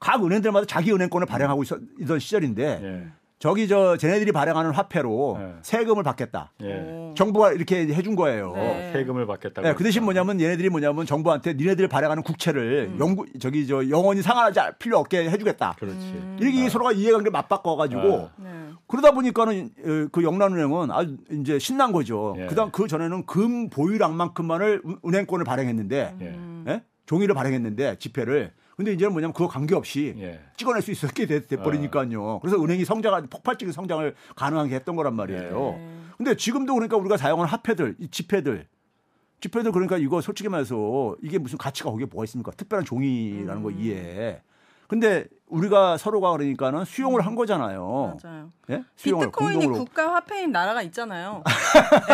각 은행들마다 자기 은행권을 발행하고 있었, 던 시절인데 예. 저기 저 쟤네들이 발행하는 화폐로 네. 세금을 받겠다. 예. 오. 정부가 이렇게 해준 거예요. 네. 세금을 받겠다고. 네, 그 대신 뭐냐면 얘네들이 뭐냐면 정부한테 니네들이 발행하는 국채를 영구 저기 저 영원히 상환하지 않을 필요 없게 해주겠다. 그렇지. 음. 이렇게 서로가 이해관계 맞바꿔가지고 아. 네. 그러다 보니까는 어, 그 영란은행은 아주 이제 신난 거죠. 예. 그다음 그 전에는 금 보유량만큼만을 은- 은행권을 발행했는데 예. 음. 예? 종이를 발행했는데 지폐를 근데 이제는 뭐냐면 그거 관계없이 예. 찍어낼 수 있었게 돼- 돼버리니까요. 그래서 은행이 성장 폭발적인 성장을 가능하게 했던 거란 말이에요. 네. 근데 지금도 그러니까 우리가 사용하는 화폐들, 이 지폐들, 지폐들 그러니까 이거 솔직히 말해서 이게 무슨 가치가 거기에 뭐가 있습니까? 특별한 종이라는 거 이해. 근데 우리가 서로가 그러니까는 수용을 한 거잖아요. 맞아요. 예? 수용을 비트코인이 공동으로. 국가 화폐인 나라가 있잖아요.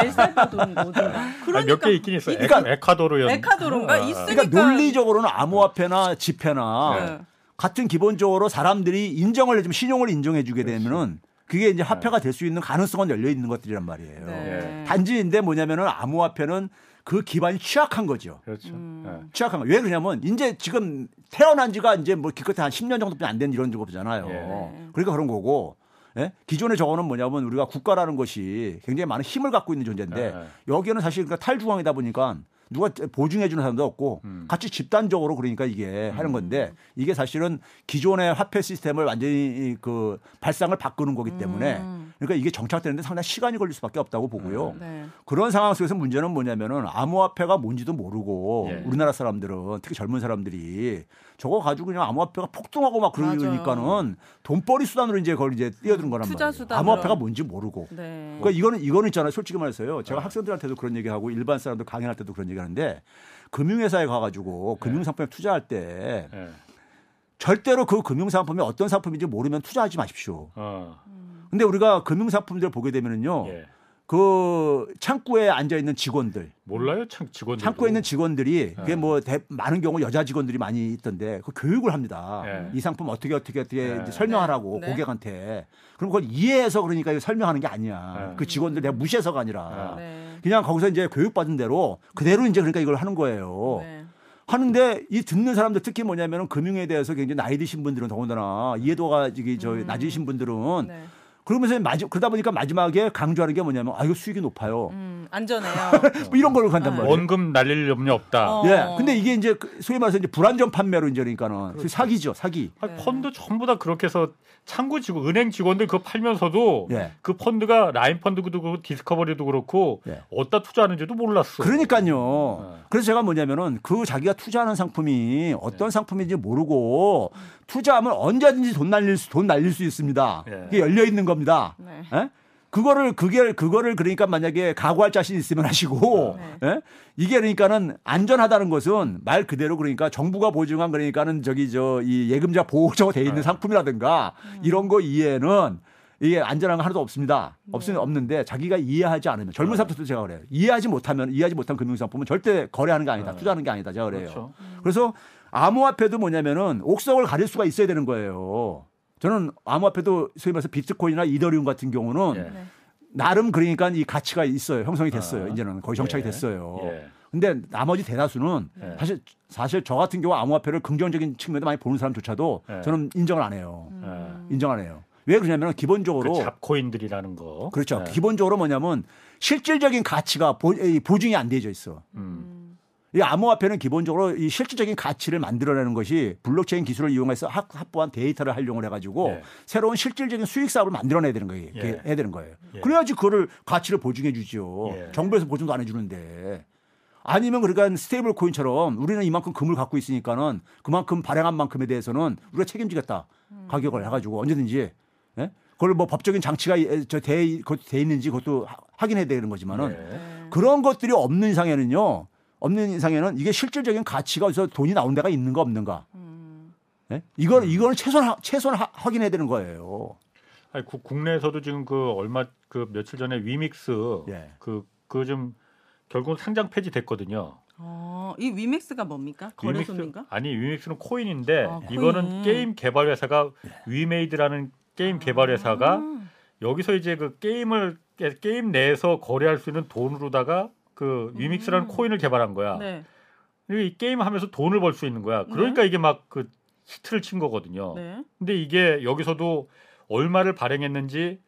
어딘가. 아, 몇개 있긴 있어. 요 그러니까- 에콰도르였. 에콰도르인가? 아, 있으니까. 그러니까 논리적으로는 암호화폐나 지폐나 네. 같은 기본적으로 사람들이 인정을 해주면 신용을 인정해 주게 되면은 그게 이제 화폐가 될 수 있는 가능성은 열려 있는 것들이란 말이에요. 네. 단지인데 뭐냐면은 암호화폐는 그 기반이 취약한 거죠. 그렇죠. 음. 취약한 거. 왜 그러냐면 이제 지금 태어난 지가 이제 뭐 기껏해 한 10년 정도뿐이 안된 이런 거잖아요. 예. 그러니까 그런 거고. 예? 기존에 저거는 뭐냐면 우리가 국가라는 것이 굉장히 많은 힘을 갖고 있는 존재인데 예, 예. 여기는 사실 그러니까 탈중앙이다 보니까 누가 보증해 주는 사람도 없고 음. 같이 집단적으로 그러니까 이게 하는 건데 이게 사실은 기존의 화폐 시스템을 완전히 그 발상을 바꾸는 거기 때문에 음. 그러니까 이게 정착되는데 상당히 시간이 걸릴 수밖에 없다고 보고요. 네. 그런 상황 속에서 문제는 뭐냐면은 암호화폐가 뭔지도 모르고 예. 우리나라 사람들은 특히 젊은 사람들이 저거 가지고 그냥 암호화폐가 폭등하고 막 그러니까는 돈벌이 수단으로 이제 그걸 이제 뛰어드는 거란 투자 말이에요. 수단으로. 암호화폐가 뭔지 모르고. 네. 그러니까 이거는 이거는 있잖아요. 솔직히 말해서요. 네. 제가 학생들한테도 그런 얘기하고 일반 사람들 강연할 때도 그런 얘기하는데 금융회사에 가가지고 금융상품에 투자할 때 예. 절대로 그 금융상품이 어떤 상품인지 모르면 투자하지 마십시오. 어. 근데 우리가 금융상품들 보게 되면은요. 예. 그 창구에 앉아 있는 직원들, 몰라요, 참 직원들. 창구에 있는 직원들이 그게 네. 뭐 대- 많은 경우 여자 직원들이 많이 있던데 그 교육을 합니다. 네. 이 상품 어떻게 어떻게 어떻게 네. 이제 설명하라고 네. 네. 고객한테. 그럼 그걸 이해해서 그러니까 설명하는 게 아니야. 네. 그 직원들 내가 무시해서가 아니라 네. 그냥 거기서 이제 교육받은 대로 그대로 이제 그러니까 이걸 하는 거예요. 네. 하는데 이 듣는 사람들 특히 뭐냐면은 금융에 대해서 굉장히 나이 드신 분들은 더군다나 이해도가 이게 저 낮으신 분들은 네. 그러면서 마지, 그러다 보니까 마지막에 강조하는 게 뭐냐면 아 이거 수익이 높아요. 음, 안전해요. 뭐 이런 걸로 간단 네. 말이에요. 원금 날릴 염려 없다. 어. 예. 근데 이게 이제 그 소위 말해서 이제 불안전 판매로 이제 그러니까는 그 사기죠, 사기. 아, 네. 펀드 전부 다 그렇게 해서 창구 직원, 은행 직원들 그거 팔면서도 예. 그 펀드가 라인 펀드도 그렇고 디스커버리도 그렇고 예. 어디다 투자하는지도 몰랐어. 그러니까요. 네. 그래서 제가 뭐냐면은 그 자기가 투자하는 상품이 어떤 상품인지 모르고 투자하면 언제든지 돈 날릴 수, 돈 날릴 수 있습니다. 예. 그게 열려 있는 겁니다. 네. 예? 그거를 그게 그거를 그러니까 만약에 각오할 자신 있으면 하시고 네. 예? 이게 그러니까는 안전하다는 것은 말 그대로 그러니까 정부가 보증한 그러니까는 저기 저 이 예금자 보호처가 돼 있는 네. 상품이라든가 이런 거 이해는 이게 안전한 거 하나도 없습니다. 없으 네. 없는데 자기가 이해하지 않으면 젊은 사람들도 제가 그래요. 이해하지 못하면 이해하지 못한 금융상품은 절대 거래하는 게 아니다. 네. 투자하는 게 아니다. 제가 그래요. 그렇죠. 그래서 암호화폐도 뭐냐면은 옥석을 가릴 수가 있어야 되는 거예요. 저는 암호화폐도 소위 말해서 비트코인이나 이더리움 같은 경우는 예. 네. 나름 그러니까 이 가치가 있어요. 형성이 됐어요. 아, 이제는 거의 정착이 예. 됐어요. 예. 근데 나머지 대다수는 예. 사실 사실 저 같은 경우 암호화폐를 긍정적인 측면도 많이 보는 사람조차도 예. 저는 인정을 안 해요. 예. 인정 안 해요. 왜 그러냐면 기본적으로 그 잡코인들이라는 거. 그렇죠. 예. 기본적으로 뭐냐면 실질적인 가치가 보, 이 보증이 안 되어 있어. 음. 이 암호화폐는 기본적으로 이 실질적인 가치를 만들어내는 것이 블록체인 기술을 이용해서 확- 확보한 데이터를 활용을 해가지고 예. 새로운 실질적인 수익 사업을 만들어내야 되는 거예요. 예. 해야 되는 거예요. 예. 그래야지 그거를 가치를 보증해 주죠. 예. 정부에서 보증도 안 해주는데. 아니면 그러니까 stable coin처럼 우리는 이만큼 금을 갖고 있으니까는 그만큼 발행한 만큼에 대해서는 우리가 책임지겠다. 가격을 해가지고 언제든지. 예? 그걸 뭐 법적인 장치가 저돼 돼 있는지 그것도 하- 확인해야 되는 거지만은 예. 네. 그런 것들이 없는 이상에는요. 없는 이상에는 이게 실질적인 가치가 어디서 돈이 나온 데가 있는가 없는가. 음. 예? 이건 이거는 최소한 하- 확인해야 되는 거예요. 아니, 국- 국내에서도 지금 그 얼마 그 며칠 전에 위믹스 예. 그그 좀 결국은 상장 폐지됐거든요. 어, 이 위맥스가 뭡니까? 거래소입니까? 위믹스, 아니 위믹스는 코인인데 아, 코인. 이거는 게임 개발 회사가 위메이드라는 게임 개발 회사가 아. 여기서 이제 그 게임을 게- 게임 내에서 거래할 수 있는 돈으로다가 그 위믹스라는 음. 코인을 개발한 거야. 네. 이 게임 하면서 돈을 벌 수 있는 거야. 그러니까 이게 막 그 히트를 친 거거든요. 네. 근데 이게 여기서도 얼마를 발행했는지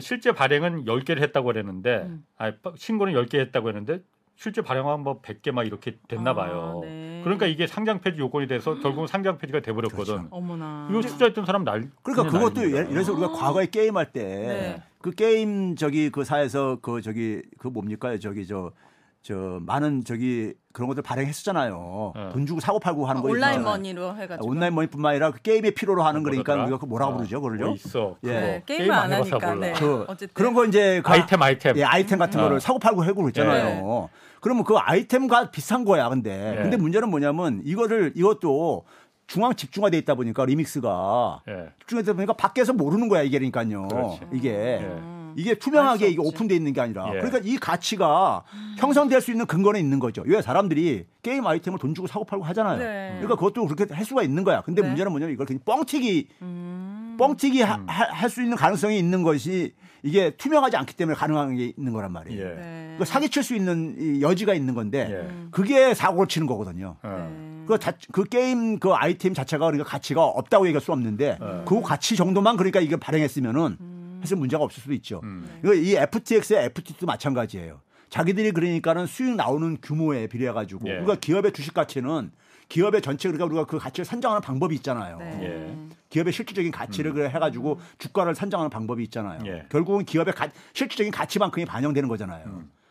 실제 발행은 10개를 했다고 그랬는데 음. 아니, 신고는 10개 했다고 했는데 실제 발행한 뭐 100개 막 이렇게 됐나 봐요. 아, 네. 그러니까 이게 상장 폐지 요건이 돼서 결국은 상장 폐지가 돼 버렸거든. 그렇죠. 어머나. 이거 투자했던 사람 날 그러니까 그것도 난립니다. 예를 들어서 우리가 과거에 게임할 때 네. 그 게임 저기 그 사에서 그 저기 그 뭡니까 저기 저저 많은 저기 그런 것들 발행했었잖아요. 네. 돈 주고 사고 팔고 하는 어, 거 온라인 있잖아요. money로 해가지고. online money뿐만 아니라 그 게임의 필요로 하는 거니까? 우리가 그 뭐라고 어, 부르죠, 뭐 그걸요? 있어. 예. 그거. 네, 게임을 게임 안 하니까. 네. 그 어쨌든. 그런 거 이제 그 아이템 아이템. 예, 아이템 같은 어. 거를 사고 팔고 해고 그랬잖아요. 그러면 그 아이템과 비슷한 거야, 근데. 네. 근데 문제는 뭐냐면 이거를 이것도 중앙 집중화돼 있다 보니까 위믹스가 예. 집중화되다 보니까 밖에서 모르는 거야 이게 그러니까요. 그렇지. 이게 예. 이게 투명하게 이게. 오픈돼 있는 게 아니라 예. 그러니까 이 가치가 형성될 수 있는 근거는 있는 거죠. 왜 사람들이 게임 아이템을 돈 주고 사고 팔고 하잖아요. 네. 그러니까 그것도 그렇게 할 수가 있는 거야. 근데 네. 문제는 뭐냐면 이걸 그냥 뻥튀기 음. 뻥튀기 할수 있는 가능성이 있는 것이 이게 투명하지 않기 때문에 가능한 게 있는 거란 말이에요. 예. 네. 그 사기칠 수 있는 이 여지가 있는 건데 예. 그게 사고를 치는 거거든요. 어. 네. 그, 자, 그 게임 그 아이템 자체가 그러니까 가치가 없다고 얘기할 수 없는데 네. 그 가치 정도만 그러니까 이게 발행했으면은 사실 문제가 없을 수도 있죠. 음. 이거 이 FTX의 FT도 마찬가지예요. 자기들이 그러니까는 수익 나오는 규모에 비례해 가지고 예. 우리가 기업의 주식 가치는 기업의 전체 그러니까 우리가 그 가치를 산정하는 방법이 있잖아요. 네. 예. 기업의 실질적인 가치를 그래 해가지고 주가를 산정하는 방법이 있잖아요. 예. 결국은 기업의 가- 실질적인 가치만큼이 반영되는 거잖아요.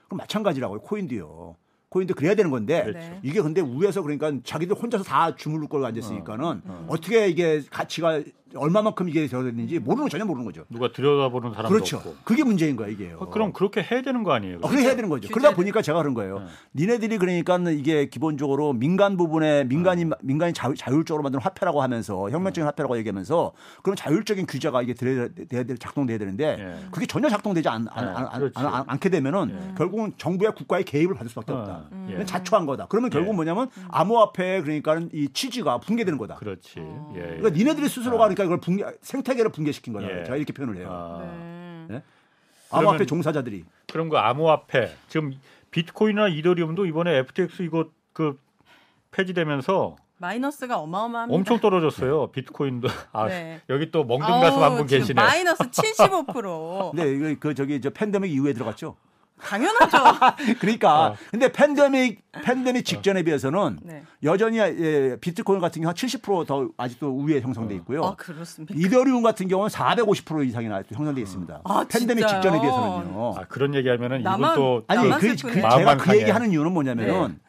그럼 마찬가지라고요. 코인도요. 코인도 그래야 되는 건데 그렇죠. 네. 이게 근데 위에서 그러니까 자기들 혼자서 다 주물러 걸고 앉았으니까는 어, 떻게 이게 가치가 얼마만큼 이게 되었는지 모르는 거 전혀 모르는 거죠. 누가 들여다보는 사람도 그렇죠. 없고. 그게 문제인 거야 이게요. 어, 그럼 그렇게 해야 되는 거 아니에요? 어, 그렇게 해야 되는 거죠. 그러다 보니까 제가 그런 거예요. 네. 니네들이 그러니까 이게 기본적으로 민간 부분에 민간이 민간이 자율, 자율적으로 만든 화폐라고 하면서 혁명적인 화폐라고 얘기하면서 그런 자율적인 규제가 이게 들어야 돼야 될- 작동돼야 되는데 예. 그게 전혀 작동되지 않, 안, 네, 안, 안. 안, 않게 되면은 결국은 정부의 국가의 개입을 받을 수밖에 없다. 어, 예. 그건 자초한 거다. 그러면 결국 예. 은 뭐냐면 암호화폐 그러니까는 이 취지가 붕괴되는 거다. 그렇지. 예. 예. 그러니까 니네들이 스스로가 그러니까 이걸 붕괴, 생태계를 붕괴시킨 거다. 예. 제가 이렇게 표현을 해요. 아. 네. 예? 암호화폐 종사자들이. 그럼 그 암호화폐 지금 비트코인이나 이더리움도 이번에 FTX 이거 그 폐지되면서 마이너스가 어마어마합니다. 엄청 떨어졌어요. 비트코인도 아 네. 여기 또 멍든 아우, 가수 한분 지금 계시네. 마이너스 75%. 근데 이거 그 저기 저 팬데믹 이후에 들어갔죠. 당연하죠. 그러니까 어. 근데 팬데믹 팬데믹 직전에 비해서는 네. 여전히 예, 비트코인 같은 경우 한 70%더 아직도 우위에 형성돼 있고요. 아 그렇습니까? 이더리움 같은 경우는 450% 이상이나 또 형성돼 있습니다. 아, 팬데믹 진짜요? 직전에 비해서는요. 아 그런 얘기하면은 이분 나만- 또 아니 나만 그, 그. 제가 그. 얘기하는 이유는 뭐냐면은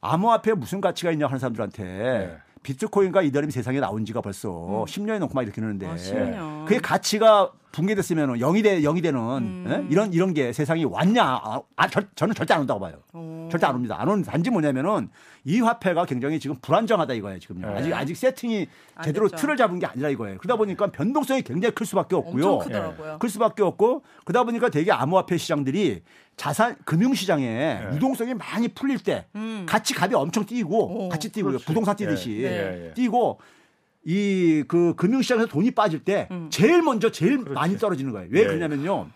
암호화폐 무슨 가치가 있냐 하는 사람들한테 네. 비트코인과 이더리움 세상에 나온 지가 벌써 10년이 넘고 막 이렇게 되는데 아, 10년. 그게 가치가 붕괴됐으면 0이 돼 0이 되는 음. 예? 이런 이런 게 세상이 왔냐? 아, 아, 절- 저는 절대 안 온다고 봐요. 오. 절대 안 옵니다. 안 오는 단지 뭐냐면은 이 화폐가 굉장히 지금 불안정하다 이거예요. 지금요. 네. 아직 아직 세팅이 안 제대로 됐죠. 틀을 잡은 게 아니라 이거예요. 그러다 보니까 변동성이 굉장히 클 수밖에 없고요. 엄청 크더라고요. 클 수밖에 없고 그러다 보니까 되게 암호화폐 시장들이 자산 금융 시장에 네. 유동성이 많이 풀릴 때 음. 같이 값이 엄청 뛰고 오, 같이 뛰고요. 그렇지. 부동산 뛰듯이 예. 뛰고 이 그 금융 시장에서 돈이 빠질 때 음. 제일 먼저 제일 그렇지. 많이 떨어지는 거예요. 왜 예, 그러냐면요.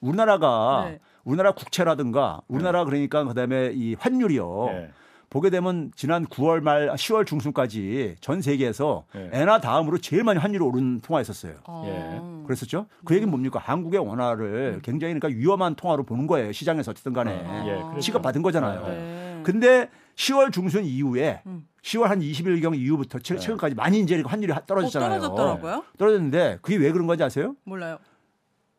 우리나라가 네. 우리나라 국채라든가 우리나라 그러니까 그다음에 이 환율이요. 예. 보게 되면 지난 9월 말 10월 중순까지 전 세계에서 예. 엔화 다음으로 제일 많이 환율이 오른 통화였었어요. 어. 그랬었죠. 그 얘기는 뭡니까? 한국의 원화를 굉장히 그러니까 위험한 통화로 보는 거예요. 시장에서 어쨌든 간에 아. 예, 그렇죠. 취급받은 거잖아요. 네. 근데 10월 중순 이후에 음. 10월 한 20일경 이후부터 최- 네. 최근까지 많이 이제 환율이 하- 어, 떨어졌잖아요. 떨어졌더라고요. 떨어졌는데 그게 왜 그런 건지 아세요? 몰라요.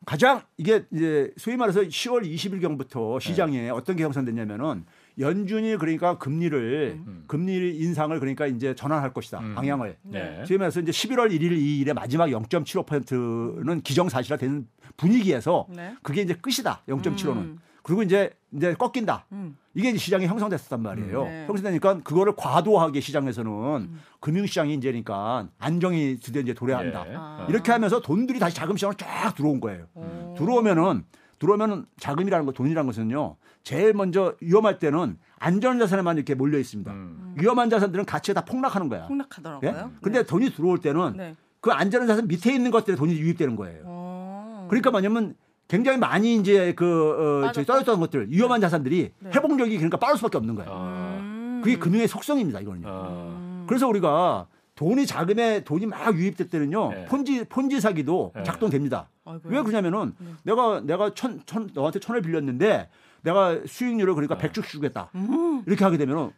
가장 이게 이제 소위 말해서 10월 20일경부터 시장에 어떤 게 형성됐냐면은 연준이 그러니까 금리를 음. 금리 인상을 그러니까 이제 전환할 것이다 음. 방향을. 네. 소위 말해서 이제 11월 1일 2일에 마지막 0.75%는 기정사실화 된 분위기에서 네. 그게 이제 끝이다 0.75는. 음. 그리고 이제 이제 꺾인다. 음. 이게 이제 시장이 형성됐었단 말이에요. 음, 네. 형성되니까 그거를 과도하게 시장에서는 음. 금융시장이 이제니까 안정이 드디어 이제 도래한다. 예. 아. 이렇게 하면서 돈들이 다시 자금 시장으로 쫙 들어온 거예요. 오. 들어오면은 들어오면은 자금이라는 거 돈이라는 것은요. 제일 먼저 위험할 때는 안전 자산에만 이렇게 몰려 있습니다. 음. 위험한 자산들은 가치가 다 폭락하는 거야. 예? 폭락하더라고요. 근데 돈이 들어올 때는 네. 그 안전한 자산 밑에 있는 것들에 돈이 유입되는 거예요. 어. 그러니까 뭐냐면 굉장히 많이 이제 그 어? 떨어졌던 것들 위험한 자산들이 네. 회복력이 그러니까 빠를 수밖에 없는 거예요. 아. 음. 그게 금융의 속성입니다. 이거는요. 아. 음. 그래서 우리가 돈이 자금에 돈이 막 유입될 때는요. 네. 폰지 폰지 사기도 네. 작동됩니다. 아이고야. 왜 그러냐면은 네. 내가 내가 천, 천 너한테 천을 빌렸는데 내가 수익률을 그러니까 네. 백 100씩 주겠다. 음, 이렇게 하게 되면은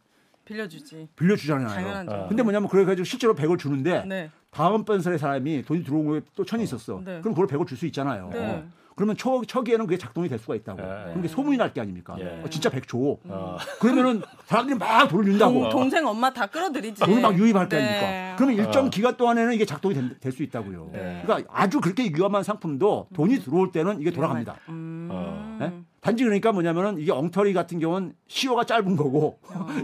빌려주지. 빌려주잖아요. 당연하죠. 어. 근데 뭐냐면 그래가지고 실제로 100을 주는데 네. 다음 번살의 사람이 돈이 들어온 거에 또 천이 있었어. 네. 그럼 그걸 100을 줄 수 있잖아요. 네. 그러면 초, 초기에는 그게 작동이 될 수가 있다고. 네. 그런 게 소문이 날 게 아닙니까? 예. 어, 진짜 100 줘. 어. 그러면은 사람들이 막 돈을 준다고. 동, 동생 엄마 다 끌어들이지. 돈을 막 유입할 거 네. 아닙니까? 그러면 일정 어. 기간 동안에는 이게 작동이 될 수 있다고요. 네. 그러니까 아주 그렇게 위험한 상품도 돈이 들어올 때는 이게 돌아갑니다. 음. 어. 예? 단지 그러니까 뭐냐면은 이게 엉터리 같은 경우는 시효가 짧은 거고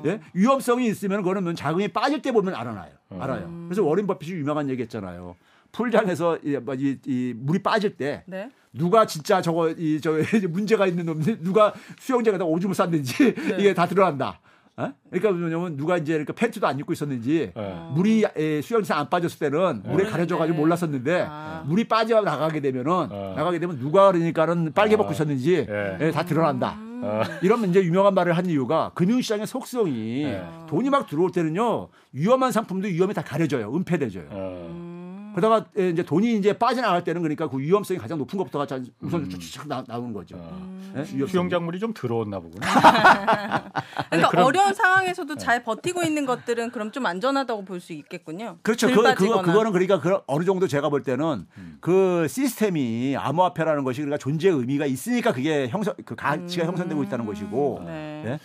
예? 위험성이 있으면 그거는 뭐 자금이 빠질 때 보면 알아나요. 알아요. 그래서 워렌 버핏이 유명한 얘기했잖아요. 풀장에서 이, 뭐 이, 이 물이 빠질 때 네. 누가 진짜 저거 이 저 문제가 있는 놈 누가 수영장에다 오줌을 쌌는지 네. 이게 다 드러난다. 어? 그러니까 뭐냐면 누가 이제 그러니까 팬츠도 안 입고 있었는지 네. 물이 에, 수영장 안 빠졌을 때는 물에 모르는데. 가려져가지고 몰랐었는데 아. 물이 빠져 나가게 되면은 어. 나가게 되면 누가 그러니까는 빨개 벗고 어. 있었는지 예. 예, 다 드러난다. 음. 어. 이러면 이제 유명한 말을 한 이유가 금융시장의 속성이 네. 돈이 막 들어올 때는요 위험한 상품도 위험이 다 가려져요 은폐돼져요. 어. 음. 그러다가 예, 이제 돈이 이제 빠져나갈 때는 그러니까 그 위험성이 가장 높은 것부터가 자- 우선 음. 쭉 나, 나오는 거죠. 어. 예? 위험성이. 수영장물이 좀 들어왔나 보구나. 그러니까 그럼- 어려운 상황에서도 잘 버티고 있는 것들은 그럼 좀 안전하다고 볼 수 있겠군요. 그렇죠. 들 그, 빠지거나. 그거는 그러니까 그 어느 정도 제가 볼 때는 음. 그 시스템이 암호화폐라는 것이 그러니까 존재 의미가 있으니까 그게 형성 그 가치가 형성되고 있다는 것이고. 네. 예?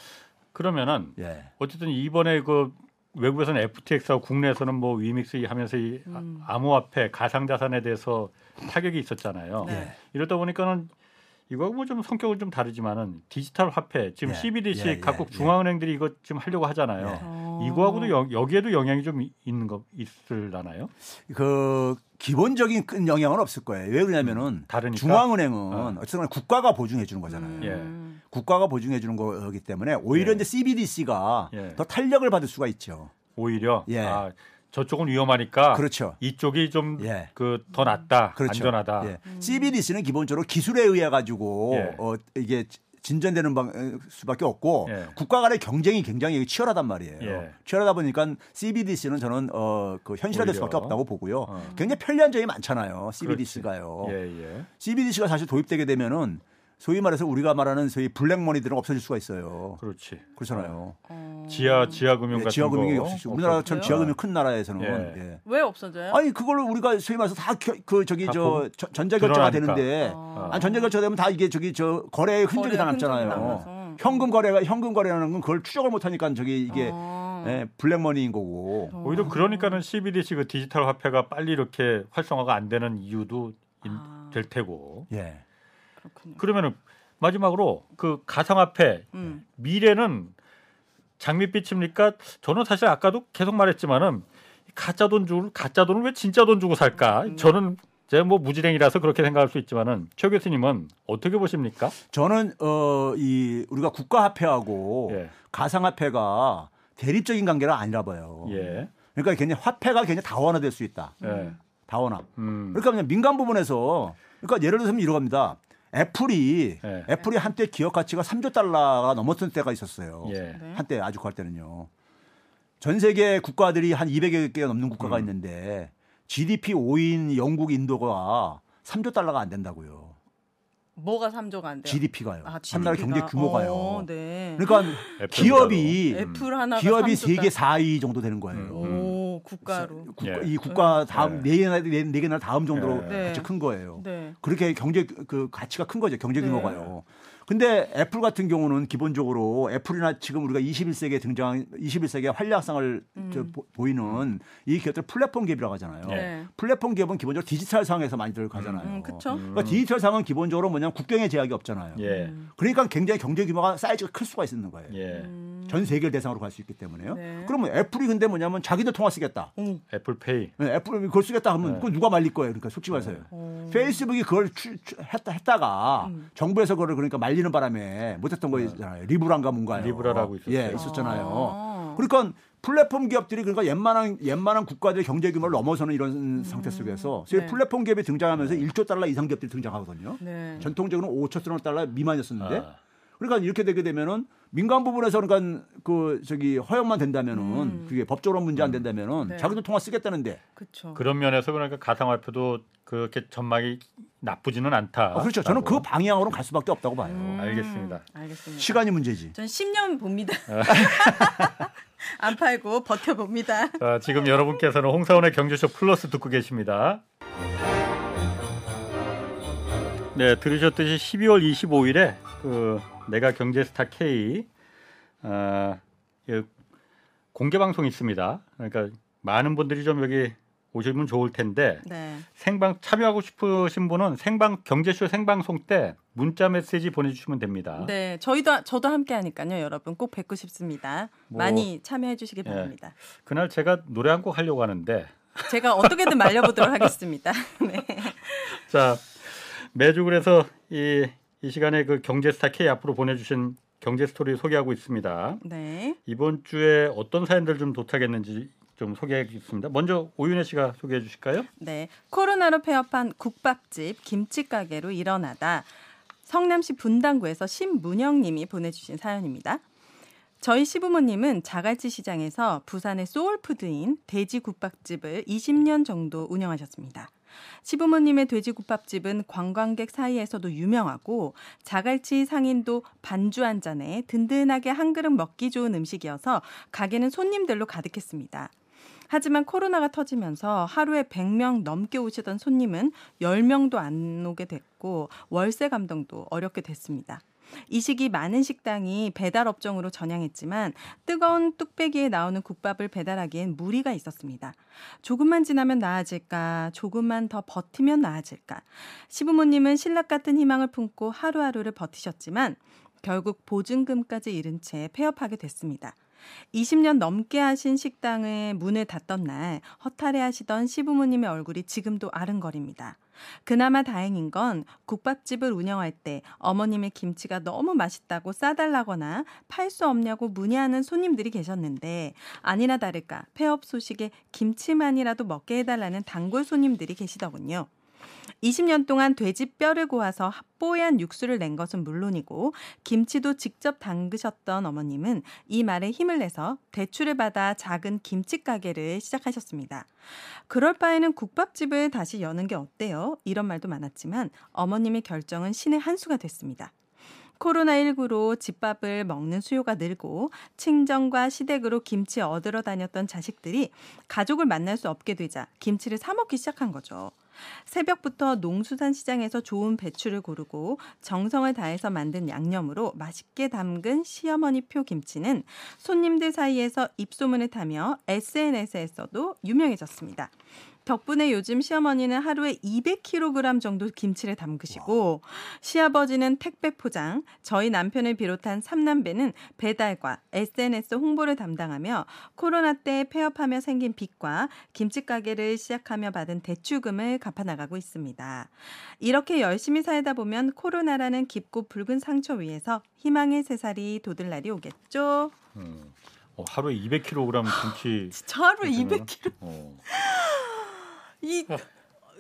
그러면은 예. 어쨌든 이번에 그 외국에서는 FTX하고 국내에서는 뭐 위믹스 하면서 이 음. 아- 암호화폐 가상자산에 대해서 타격이 있었잖아요. 네. 이러다 보니까는 이거하고 뭐 좀 성격은 좀 다르지만은 디지털 화폐 지금 예. CBDC 예, 예, 각국 예. 중앙은행들이 이거 지금 하려고 하잖아요. 예. 어. 이거하고도 여, 여기에도 영향이 좀 이- 있는 거 있을라나요? 그 기본적인 큰 영향은 없을 거예요. 왜 그러냐면은 다르니까. 중앙은행은 어. 어쨌든 국가가 보증해 주는 거잖아요. 음. 국가가 보증해 주는 거기 때문에 오히려 예. 이제 CBDC가 예. 더 탄력을 받을 수가 있죠. 오히려 예. 아, 저쪽은 위험하니까 그렇죠. 이쪽이 좀 예. 그더 낫다, 그렇죠. 안전하다. 예. CBDC는 기본적으로 기술에 의해 가지고 예. 어, 이게 진전되는 방, 어, 수밖에 없고 예. 국가 간의 경쟁이 굉장히 치열하단 말이에요. 예. 치열하다 보니까 CBDC는 저는 어, 그 현실화될. 수밖에 없다고 보고요. 어. 굉장히 편리한 점이 많잖아요. CBDC가요. 예, 예. CBDC가 사실 도입되게 되면은 소위 말해서 우리가 말하는 소위 블랙머니들은 없어질 수가 있어요. 그렇지. 그렇잖아요. 어. 지하 지하 금융 예, 같은 지하 금융이 거 없을 수. 우리나라처럼 없어져요? 지하 금융 큰 나라에서는 예. 예. 왜 없어져요? 아니 그걸로 우리가 소위 말해서 다 그 저기 다저 보- 전- 전자 결제가 드러나니까. 되는데 어. 아니 전자 결제되면 다 이게 저기 저 거래의 흔적이 거래 다 남잖아요. 남아서. 현금 거래가 현금 거래라는 건 그걸 추적을 못 하니까 저기 이게 어. 예, 블랙머니인 거고. 오히려 그러니까는 CBDC 그 디지털 화폐가 빨리 이렇게 활성화가 안 되는 이유도 인- 아. 될 테고. 예. 그렇군요. 그러면은 마지막으로 그 가상화폐 음. 미래는 장밋빛입니까? 저는 사실 아까도 계속 말했지만은 가짜 돈 주고 가짜 돈을 왜 진짜 돈 주고 살까? 음. 저는 제가 뭐 무지랭이라서 그렇게 생각할 수 있지만은 최 교수님은 어떻게 보십니까? 저는 어 이 우리가 국가 화폐하고 예. 가상화폐가 대립적인 관계가 아니라 봐요. 예. 그러니까 굉장히 화폐가 굉장히 다원화될 수 있다. 예. 다원화. 음. 그러니까 그냥 민간 부분에서 그러니까 예를 들면 이런 겁니다. 애플이 예. 애플이 한때 기업 가치가 3조 달러가 넘었던 때가 있었어요. 예. 네. 한때 아주 구할 때는요. 전 세계 국가들이 한 200여 개가 넘는 국가가 음. 있는데 GDP 5인 영국, 인도가 3조 달러가 안 된다고요. 뭐가 3조가 안 돼요? GDP가요. 아, 한 나라 경제. 규모가요. 어, 네. 그러니까 기업이 애플 하나가 기업이 3조 세계 4위 정도 되는 거예요. 오, 국가로. 국가- 예. 이 국가 다음 예. 네 개나 네, 네 개나 다음 정도로 예. 가치 큰 거예요. 네. 그렇게 경제 그 가치가 큰 거죠. 경제 네. 규모가요. 근데 애플 같은 경우는 기본적으로 애플이나 지금 우리가 21세기에 등장 21세기의 활약상을 저 보- 보이는 이 기업들 플랫폼 기업이라고 하잖아요. 예. 네. 플랫폼 기업은 기본적으로 디지털 상에서 많이들 가잖아요. 음, 그쵸? 그러니까 디지털 상은 기본적으로 뭐냐면 국경의 제약이 없잖아요. 예. 음. 그러니까 굉장히 경제 규모가 사이즈가 클 수가 있는 거예요. 예. 음. 전 세계를 대상으로 갈 수 있기 때문에요. 네. 그러면 애플이 근데 뭐냐면 자기들 통화 쓰겠다. 오. 애플페이. 네, 애플이 그걸 쓰겠다 하면 네. 그건 누가 말릴 거예요. 그러니까 솔직히 말해서요. 오. 페이스북이 그걸 추, 추- 했다, 했다가 음. 정부에서 그걸 그러니까 말리는 바람에 못했던 거 있잖아요. 리브란가 뭔가요. 리브라라고 있었어요. 예, 있었잖아요. 아. 그러니까 플랫폼 기업들이 그러니까 웬만한 웬만한 국가들의 경제 규모를 넘어서는 이런 상태 속에서 소위 네. 플랫폼 기업이 등장하면서 1조 달러 이상 기업들이 등장하거든요. 네. 전통적으로는 5천 원 달러 미만이었었는데 아. 그러니까 이렇게 되게 되면은 민간 부분에서 그러니까 그 저기 허용만 된다면은 음. 그게 법적으로 문제 안 된다면은 네. 자기도 통화 쓰겠다는데. 그렇죠. 그런 면에서 그러니까 가상화폐도 그렇게 전망이 나쁘지는 않다. 아, 그렇죠. 저는 그. 방향으로 갈 수밖에 없다고 봐요. 음, 알겠습니다. 알겠습니다. 시간이 문제지. 전 10년 봅니다. 안 팔고 버텨 봅니다. 자, 지금 여러분께서는 홍사원의 경제쇼 플러스 듣고 계십니다. 네, 들으셨듯이 12월 25일에 그 내가 경제스타 K 어, 예, 공개 방송이 있습니다. 그러니까 많은 분들이 좀 여기 오시면 좋을 텐데 네. 생방 참여하고 싶으신 분은 생방 경제쇼 생방송 때 문자 메시지 보내주시면 됩니다. 네, 저희도 저도 함께 하니까요, 여러분 꼭 뵙고 싶습니다. 뭐, 많이 참여해 주시기 예. 바랍니다. 그날 제가 노래 한 곡 하려고 하는데 제가 어떻게든 말려보도록 하겠습니다. 네. 자 매주 그래서 이, 이 시간에 그 경제스타 K 앞으로 보내주신 경제 스토리 소개하고 있습니다. 네. 이번 주에 어떤 사연들 좀 도착했는지 좀 소개하겠습니다. 먼저 오윤혜 씨가 소개해 주실까요? 네. 코로나로 폐업한 국밥집 김치 가게로 일어나다 성남시 분당구에서 신문영 님이 보내주신 사연입니다. 저희 시부모님은 자갈치 시장에서 부산의 소울푸드인 돼지 국밥집을 20년 정도 운영하셨습니다. 시부모님의 돼지국밥집은 관광객 사이에서도 유명하고 자갈치 상인도 반주 한 잔에 든든하게 한 그릇 먹기 좋은 음식이어서 가게는 손님들로 가득했습니다. 하지만 코로나가 터지면서 하루에 100명 넘게 오시던 손님은 10명도 안 오게 됐고 월세 감당도 어렵게 됐습니다. 이 시기 많은 식당이 배달 업종으로 전향했지만 뜨거운 뚝배기에 나오는 국밥을 배달하기엔 무리가 있었습니다. 조금만 지나면 나아질까, 조금만 더 버티면 나아질까. 시부모님은 신락 같은 희망을 품고 하루하루를 버티셨지만 결국 보증금까지 잃은 채 폐업하게 됐습니다. 20년 넘게 하신 식당의 문을 닫던 날 허탈해 하시던 시부모님의 얼굴이 지금도 아른거립니다. 그나마 다행인 건 국밥집을 운영할 때 어머님의 김치가 너무 맛있다고 싸달라거나 팔 수 없냐고 문의하는 손님들이 계셨는데 아니나 다를까 폐업 소식에 김치만이라도 먹게 해달라는 단골 손님들이 계시더군요. 20년 동안 돼지 뼈를 고아서 뽀얀 육수를 낸 것은 물론이고 김치도 직접 담그셨던 어머님은 이 말에 힘을 내서 대출을 받아 작은 김치 가게를 시작하셨습니다. 그럴 바에는 국밥집을 다시 여는 게 어때요? 이런 말도 많았지만 어머님의 결정은 신의 한 수가 됐습니다. 코로나19로 집밥을 먹는 수요가 늘고 친정과 시댁으로 김치 얻으러 다녔던 자식들이 가족을 만날 수 없게 되자 김치를 사 먹기 시작한 거죠. 새벽부터 농수산 시장에서 좋은 배추를 고르고 정성을 다해서 만든 양념으로 맛있게 담근 시어머니 표 김치는 손님들 사이에서 입소문을 타며 SNS에서도 유명해졌습니다. 덕분에 요즘 시어머니는 하루에 200kg 정도 김치를 담그시고 시아버지는 택배 포장, 저희 남편을 비롯한 삼남배는 배달과 SNS 홍보를 담당하며 코로나 때 폐업하며 생긴 빚과 김치 가게를 시작하며 받은 대출금을 갚아 나가고 있습니다. 이렇게 열심히 살다 보면 코로나라는 깊고 붉은 상처 위에서 희망의 새살이 돋을 날이 오겠죠. 음. 어, 하루에 200kg 김치. 진짜 하루에 그러면은? 200kg. 어. 이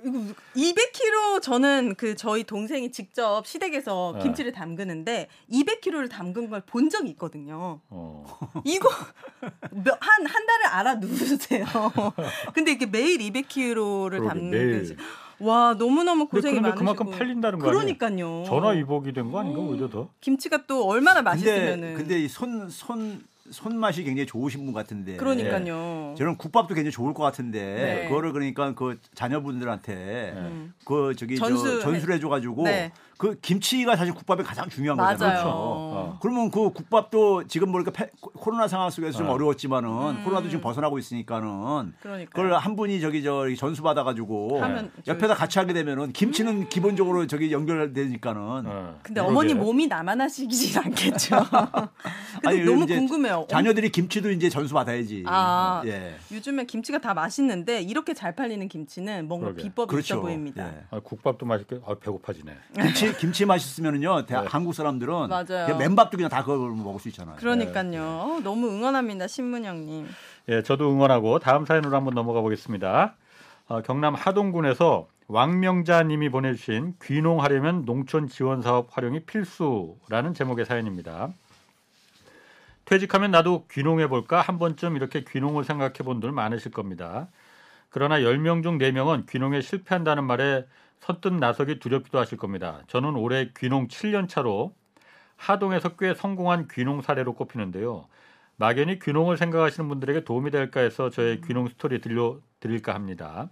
이거 200kg 저는 그 저희 동생이 직접 시댁에서 네. 김치를 담그는데 200kg를 담근 걸 본 적이 있거든요. 어. 이거 한한 달을 알아 누르세요. 근데 이게 매일 200kg를 그러게, 담는 와, 너무 너무 근데 고생이 많으시고. 그만큼 팔린다는 거 아니에요? 그러니까요. 전화 위복이 된 거 아닌가 오히려 더. 김치가 또 얼마나 근데 맛있으면은 근데 이손손 손맛이 굉장히 좋으신 분 같은데. 그러니까요. 저는 국밥도 굉장히 좋을 것 같은데 네. 그거를 그러니까 그 자녀분들한테 음. 그 저기 전수- 저 전수를 해줘가지고 네. 그 김치가 사실 국밥에 가장 중요한 맞아요. 거잖아요. 어. 그러면 그 국밥도 지금 보니까 패- 코로나 상황 속에서 좀 어. 어려웠지만은 음. 코로나도 지금 벗어나고 있으니까는 그러니까. 그걸 한 분이 저기 저 전수 받아가지고 하면 옆에다 같이 하게 되면은 김치는 기본적으로 저기 연결되니까는 어. 근데 그러게. 어머니 몸이 나만 하시지 않겠죠. 근데 아니, 너무 궁금해요. 자녀들이 김치도 이제 전수 받아야지. 아. 예. 요즘에 김치가 다 맛있는데 이렇게 잘 팔리는 김치는 뭔가 그러게. 비법이 있어 그렇죠. 보입니다. 예. 아, 국밥도 맛있게. 아, 배고파지네. 김치 김치 맛있으면은요 대- 네. 한국 사람들은 맞아요. 맨밥도 그냥 다 그걸 먹을 수 있잖아요. 그러니까요. 너무 응원합니다, 신문영님. 예, 저도 응원하고 다음 사연으로 한번 넘어가 보겠습니다. 어, 경남 하동군에서 왕명자님이 보내주신 귀농하려면 농촌 지원 사업 활용이 필수라는 제목의 사연입니다. 퇴직하면 나도 귀농해 볼까 한 번쯤 이렇게 귀농을 생각해 본 분들 많으실 겁니다. 그러나 10명 중 4명은 귀농에 실패한다는 말에 선뜻 나서기 두렵기도 하실 겁니다. 저는 올해 귀농 7년 차로 하동에서 꽤 성공한 귀농 사례로 꼽히는데요. 막연히 귀농을 생각하시는 분들에게 도움이 될까 해서 저의 귀농 스토리 들려드릴까 합니다.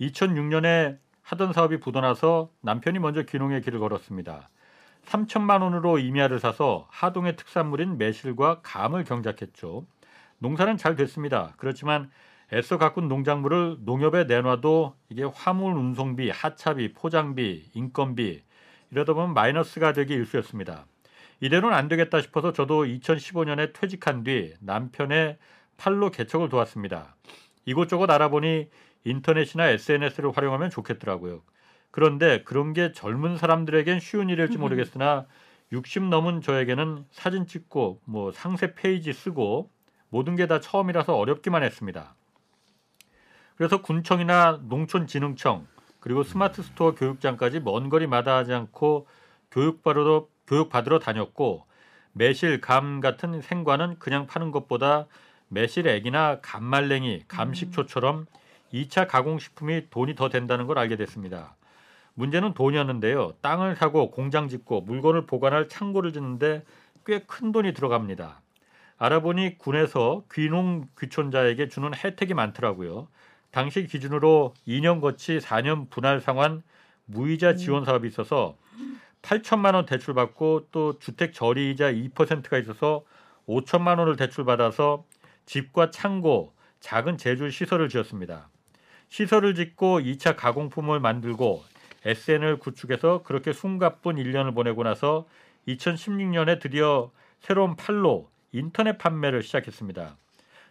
2006년에 하던 사업이 부도나서 남편이 먼저 귀농의 길을 걸었습니다. 3천만 원으로 임야를 사서 하동의 특산물인 매실과 감을 경작했죠. 농사는 잘 됐습니다. 그렇지만 애써 가꾼 농작물을 농협에 내놔도 이게 화물 운송비, 하차비, 포장비, 인건비 이러다 보면 마이너스가 되기 일쑤였습니다. 이대로는 안 되겠다 싶어서 저도 2015년에 퇴직한 뒤 남편의 팔로 개척을 도왔습니다. 이곳저곳 알아보니 인터넷이나 SNS를 활용하면 좋겠더라고요. 그런데 그런 게 젊은 사람들에겐 쉬운 일일지 모르겠으나 60 넘은 저에게는 사진 찍고 뭐 상세 페이지 쓰고 모든 게 다 처음이라서 어렵기만 했습니다. 그래서 군청이나 농촌진흥청 그리고 스마트 스토어 교육장까지 먼 거리 마다 하지 않고 교육받으러 교육받으러 다녔고 매실, 감 같은 생과는 그냥 파는 것보다 매실 액이나 감말랭이, 감식초처럼 2차 가공식품이 돈이 더 된다는 걸 알게 됐습니다. 문제는 돈이었는데요. 땅을 사고 공장 짓고 물건을 보관할 창고를 짓는데 꽤 큰 돈이 들어갑니다. 알아보니 군에서 귀농 귀촌자에게 주는 혜택이 많더라고요. 당시 기준으로 2년 거치 4년 분할 상환 무이자 지원 사업이 있어서 8천만 원 대출 받고 또 주택 저리이자 2%가 있어서 5천만 원을 대출 받아서 집과 창고, 작은 제조 시설을 지었습니다. 시설을 짓고 2차 가공품을 만들고 SN을 구축해서 그렇게 숨가쁜 1년을 보내고 나서 2016년에 드디어 새로운 팔로 인터넷 판매를 시작했습니다.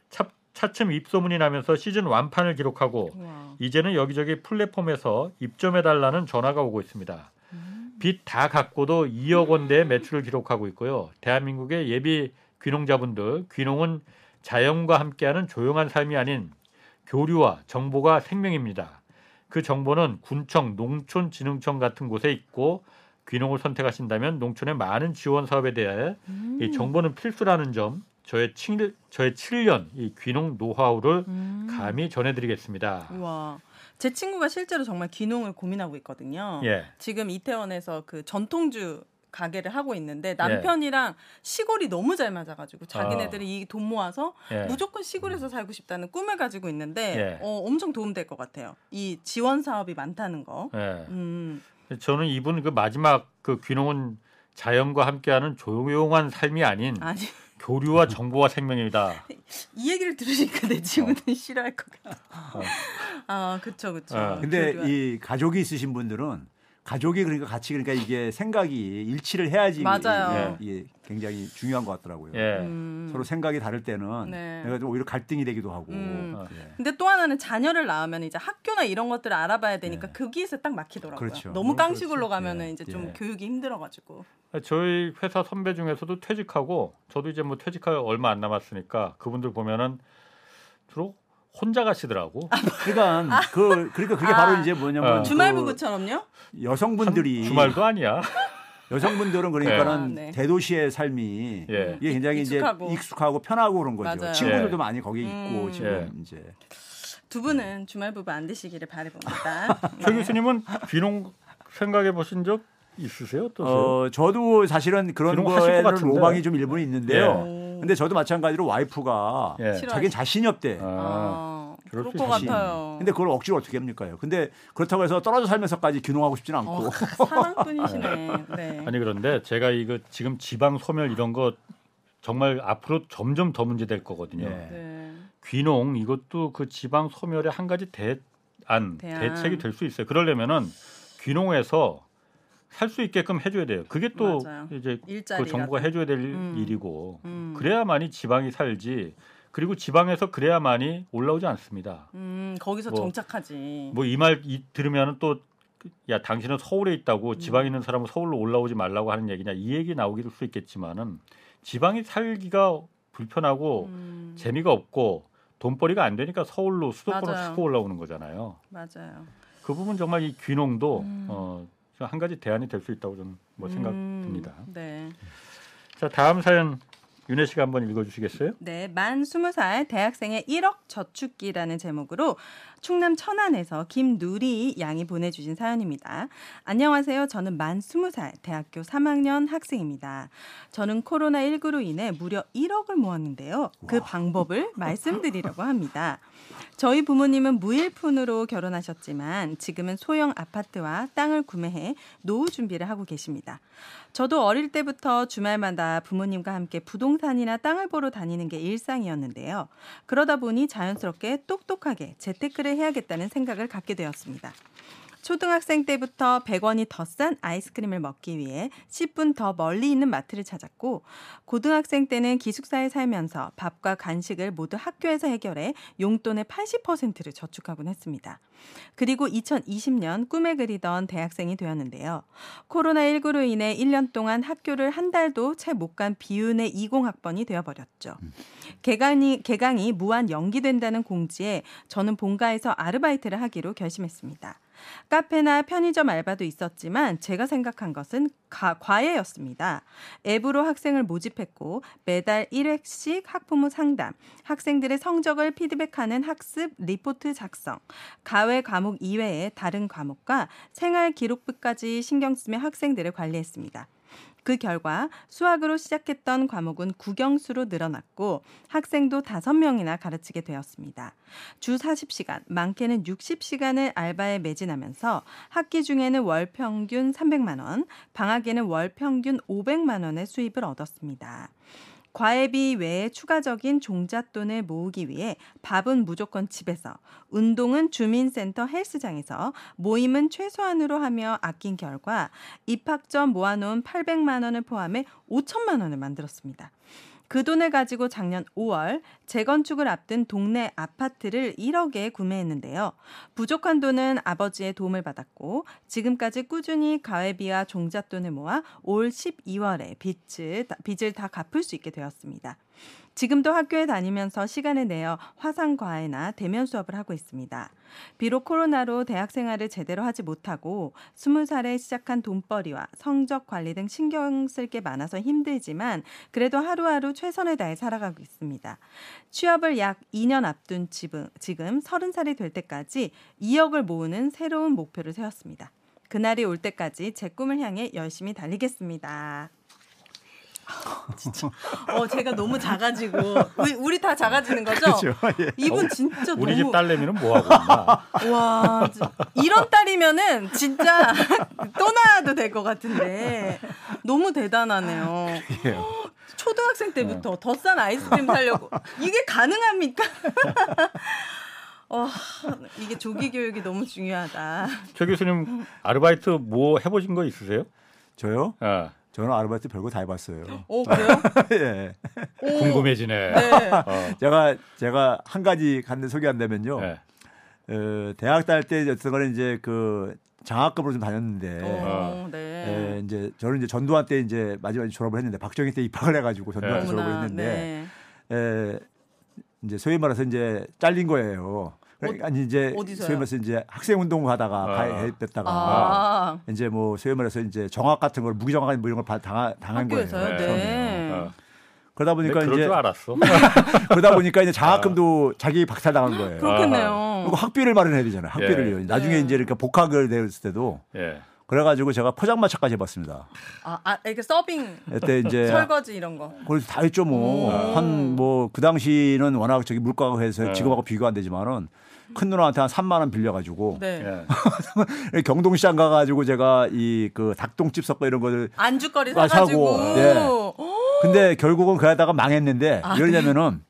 차, 차츰 입소문이 나면서 시즌 완판을 기록하고 우와. 이제는 여기저기 플랫폼에서 입점해달라는 전화가 오고 있습니다. 빚다 갚고도 2억 원대의 매출을 기록하고 있고요. 대한민국의 예비 귀농자분들, 귀농은 자연과 함께하는 조용한 삶이 아닌 교류와 정보가 생명입니다. 그 정보는 군청, 농촌진흥청 같은 곳에 있고 귀농을 선택하신다면 농촌의 많은 지원 사업에 대해 이 정보는 필수라는 점 저의 7, 저의 7년 이 귀농 노하우를 음. 감히 전해드리겠습니다. 우와. 제 친구가 실제로 정말 귀농을 고민하고 있거든요. 예, 지금 이태원에서 그 전통주 가게를 하고 예. 있는데 남편이랑 시골이 너무 잘 맞아가지고 자기네들이 이돈 모아서 예. 무조건 시골에서 살고 싶다는 꿈을 가지고 있는데 예. 어, 엄청 도움될 것 같아요. 이 지원 사업이 많다는 거. 예. 음, 저는 이분 그 마지막 그 귀농은 자연과 함께하는 조용한 삶이 아닌 아니 교류와 정보와 생명입니다. 이 얘기를 들으니까 내 친구는 싫어할 것 같아. 어. 아, 그쵸, 그쵸. 어. 근데 교류와- 이 가족이 있으신 분들은 가족이 그러니까 같이 그러니까 이게 생각이 일치를 해야지 맞아요. 이게, 이게 굉장히 중요한 것 같더라고요. 예. 음. 서로 생각이 다를 때는 네. 내가 좀 오히려 갈등이 되기도 하고. 음. 어. 예. 근데 또 하나는 자녀를 낳으면 이제 학교나 이런 것들을 알아봐야 되니까 네. 거기에서 딱 막히더라고요. 그렇죠. 너무 어, 깡식으로 그렇죠. 가면은 예. 이제 좀 예. 교육이 힘들어가지고. 저희 회사 선배 중에서도 퇴직하고 저도 이제 뭐 퇴직할 얼마 안 남았으니까 그분들 보면은 주로 혼자 가시더라고. 그러니까 그 그러니까 그게 아. 바로 이제 뭐냐면 어. 그 주말 부부처럼요? 여성분들이 주말도 아니야. 여성분들은 그러니까는 아, 네. 대도시의 삶이 예. 이게 굉장히 익숙하고. 이제 익숙하고 편하고 그런 거죠. 맞아요. 친구들도 예. 많이 거기 있고 음. 지금 이제 두 분은 주말 부부 안 되시기를 바라봅니다. 최 교수님은 귀농 생각해 보신 적 있으세요? 어떠세요? 어 저도 사실은 그런 같은데. 로망이 좀 일부는 있는데요. 오. 근데 저도 마찬가지로 와이프가 예. 자기는 자신이 없대. 아, 아, 그럴 그럴 수것 있지. 같아요. 근데 그걸 억지로 어떻게 합니까요? 근데 그렇다고 해서 떨어져 살면서까지 귀농하고 싶지는 않고. 어, 사랑꾼이시네. 네. 아니 그런데 제가 이거 지금 지방 소멸 이런 거 정말 앞으로 점점 더 문제 될 거거든요. 예. 네. 귀농 이것도 그 지방 소멸의 한 가지 대안 대안. 대책이 될 수 있어요. 그러려면은 귀농해서 살 수 있게끔 해줘야 돼요. 그게 또 맞아요. 이제. 그 정부가 해줘야 될 음. 일이고 음. 그래야만이 지방이 살지. 그리고 지방에서 그래야만이 올라오지 않습니다. 음, 거기서 뭐, 정착하지. 뭐 이 말 들으면은 또 야 당신은 서울에 있다고 음. 지방에 있는 사람은 서울로 올라오지 말라고 하는 얘기냐 이 얘기 나오기도 수 있겠지만은 지방이 살기가 불편하고 음. 재미가 없고 돈벌이가 안 되니까 서울로 수도권으로 맞아요. 쑥 올라오는 거잖아요. 맞아요. 그 부분 정말 이 귀농도 음. 어, 한 가지 대안이 될 수 있다고 저는 뭐 생각 음. 네. 자 다음 사연 윤혜 씨가 한번 읽어주시겠어요? 네, 만 20살 대학생의 1억 저축기라는 제목으로 충남 천안에서 김누리 양이 보내주신 사연입니다. 안녕하세요. 저는 만 20살 대학교 3학년 학생입니다. 저는 코로나19로 인해 무려 1억을 모았는데요. 그 방법을 말씀드리려고 합니다. 저희 부모님은 무일푼으로 결혼하셨지만 지금은 소형 아파트와 땅을 구매해 노후 준비를 하고 계십니다. 저도 어릴 때부터 주말마다 부모님과 함께 부동산 이나 땅을 보러 다니는 게 일상이었는데요. 그러다 보니 자연스럽게 똑똑하게 재테크를 해야겠다는 생각을 갖게 되었습니다. 초등학생 때부터 100원이 더 싼 아이스크림을 먹기 위해 10분 더 멀리 있는 마트를 찾았고 고등학생 때는 기숙사에 살면서 밥과 간식을 모두 학교에서 해결해 용돈의 80%를 저축하곤 했습니다. 그리고 2020년 꿈에 그리던 대학생이 되었는데요. 코로나19로 인해 1년 동안 학교를 한 달도 채 못 간 비운의 20학번이 되어버렸죠. 개강이, 개강이 무한 연기된다는 공지에 저는 본가에서 아르바이트를 하기로 결심했습니다. 카페나 편의점 알바도 있었지만 제가 생각한 것은 가, 과외였습니다. 앱으로 학생을 모집했고 매달 1회씩 학부모 상담, 학생들의 성적을 피드백하는 학습 리포트 작성, 가외 과목 이외의 다른 과목과 생활 기록부까지 신경 쓰며 학생들을 관리했습니다. 그 결과 수학으로 시작했던 과목은 국영수로 늘어났고 학생도 5명이나 가르치게 되었습니다. 주 40시간, 많게는 60시간을 알바에 매진하면서 학기 중에는 월 평균 300만 원, 방학에는 월 평균 500만 원의 수입을 얻었습니다. 과외비 외에 추가적인 종잣돈을 모으기 위해 밥은 무조건 집에서, 운동은 주민센터 헬스장에서, 모임은 최소한으로 하며 아낀 결과 입학 전 모아놓은 800만 원을 포함해 5천만 원을 만들었습니다. 그 돈을 가지고 작년 5월 재건축을 앞둔 동네 아파트를 1억에 구매했는데요. 부족한 돈은 아버지의 도움을 받았고 지금까지 꾸준히 가회비와 종잣돈을 모아 올 12월에 빚을, 빚을 다 갚을 수 있게 되었습니다. 지금도 학교에 다니면서 시간을 내어 화상 과외나 대면 수업을 하고 있습니다. 비록 코로나로 대학 생활을 제대로 하지 못하고 20살에 시작한 돈벌이와 성적 관리 등 신경 쓸 게 많아서 힘들지만 그래도 하루하루 최선을 다해 살아가고 있습니다. 취업을 약 2년 앞둔 지금, 지금 30살이 될 때까지 2억을 모으는 새로운 목표를 세웠습니다. 그날이 올 때까지 제 꿈을 향해 열심히 달리겠습니다. 진짜. 어, 제가 너무 작아지고 우리, 우리 다 작아지는 거죠? 그렇죠. 예. 이분 진짜 우리 너무 집 딸내미는 뭐 하고 있나? 와, 진- 이런 딸이면은 진짜 또 낳아도 될 것 같은데 너무 대단하네요. 예. 초등학생 때부터 더 싼 아이스크림 사려고 이게 가능합니까? 어, 이게 조기 교육이 너무 중요하다. 최 교수님 아르바이트 뭐 해보신 거 있으세요? 저요? 아, 저는 아르바이트 별거 다 해봤어요. 오 그래요? 예. 오, 궁금해지네. 네. 어, 제가 제가 한 가지 간데 소개한다면요. 네. 어, 대학 다닐 때 어떤 거는 이제 그 장학금으로 좀 다녔는데 어, 예, 네. 이제 저는 이제 전두환 때 이제 마지막에 졸업을 했는데 박정희 때 입학을 해가지고 전두환 때 네. 졸업을 했는데 네. 에, 이제 소위 말해서 이제 잘린 거예요. 그러니까 아니 이제 어디서요? 소위 말해서 이제 학생 운동 하다가 아. 가입했다가 아, 이제 뭐 소위 말해서 이제 정학 같은 걸 무기 정학 뭐 이런 걸 바- 당하, 당한 거예요. 학교에서요? 네. 네. 어. 그러다 보니까 이제 줄 알았어. 그러다 보니까 이제 장학금도 자기 박탈 당한 거예요. 그렇겠네요. 그리고 학비를 마련해야 되잖아요. 학비를요. 예. 나중에 네. 이제 이렇게 복학을 됐을 때도 예. 그래가지고 제가 포장마차까지 해봤습니다. 아, 아, 이렇게 서빙, 그때 이제 설거지 이런 거. 그래서 다 했죠 뭐. 오. 한뭐 그 당시는 워낙 저기 물가가 해서 네. 지금하고 비교가 안 되지만은 큰 누나한테 한 3만 원 빌려가지고 네. 예. 경동시장 가가지고 제가 이 그 닭똥집 섞고 이런 거를 안주거리 아, 사가지고. 사고. 네. 근데 결국은 그러다가 망했는데 아, 왜냐면은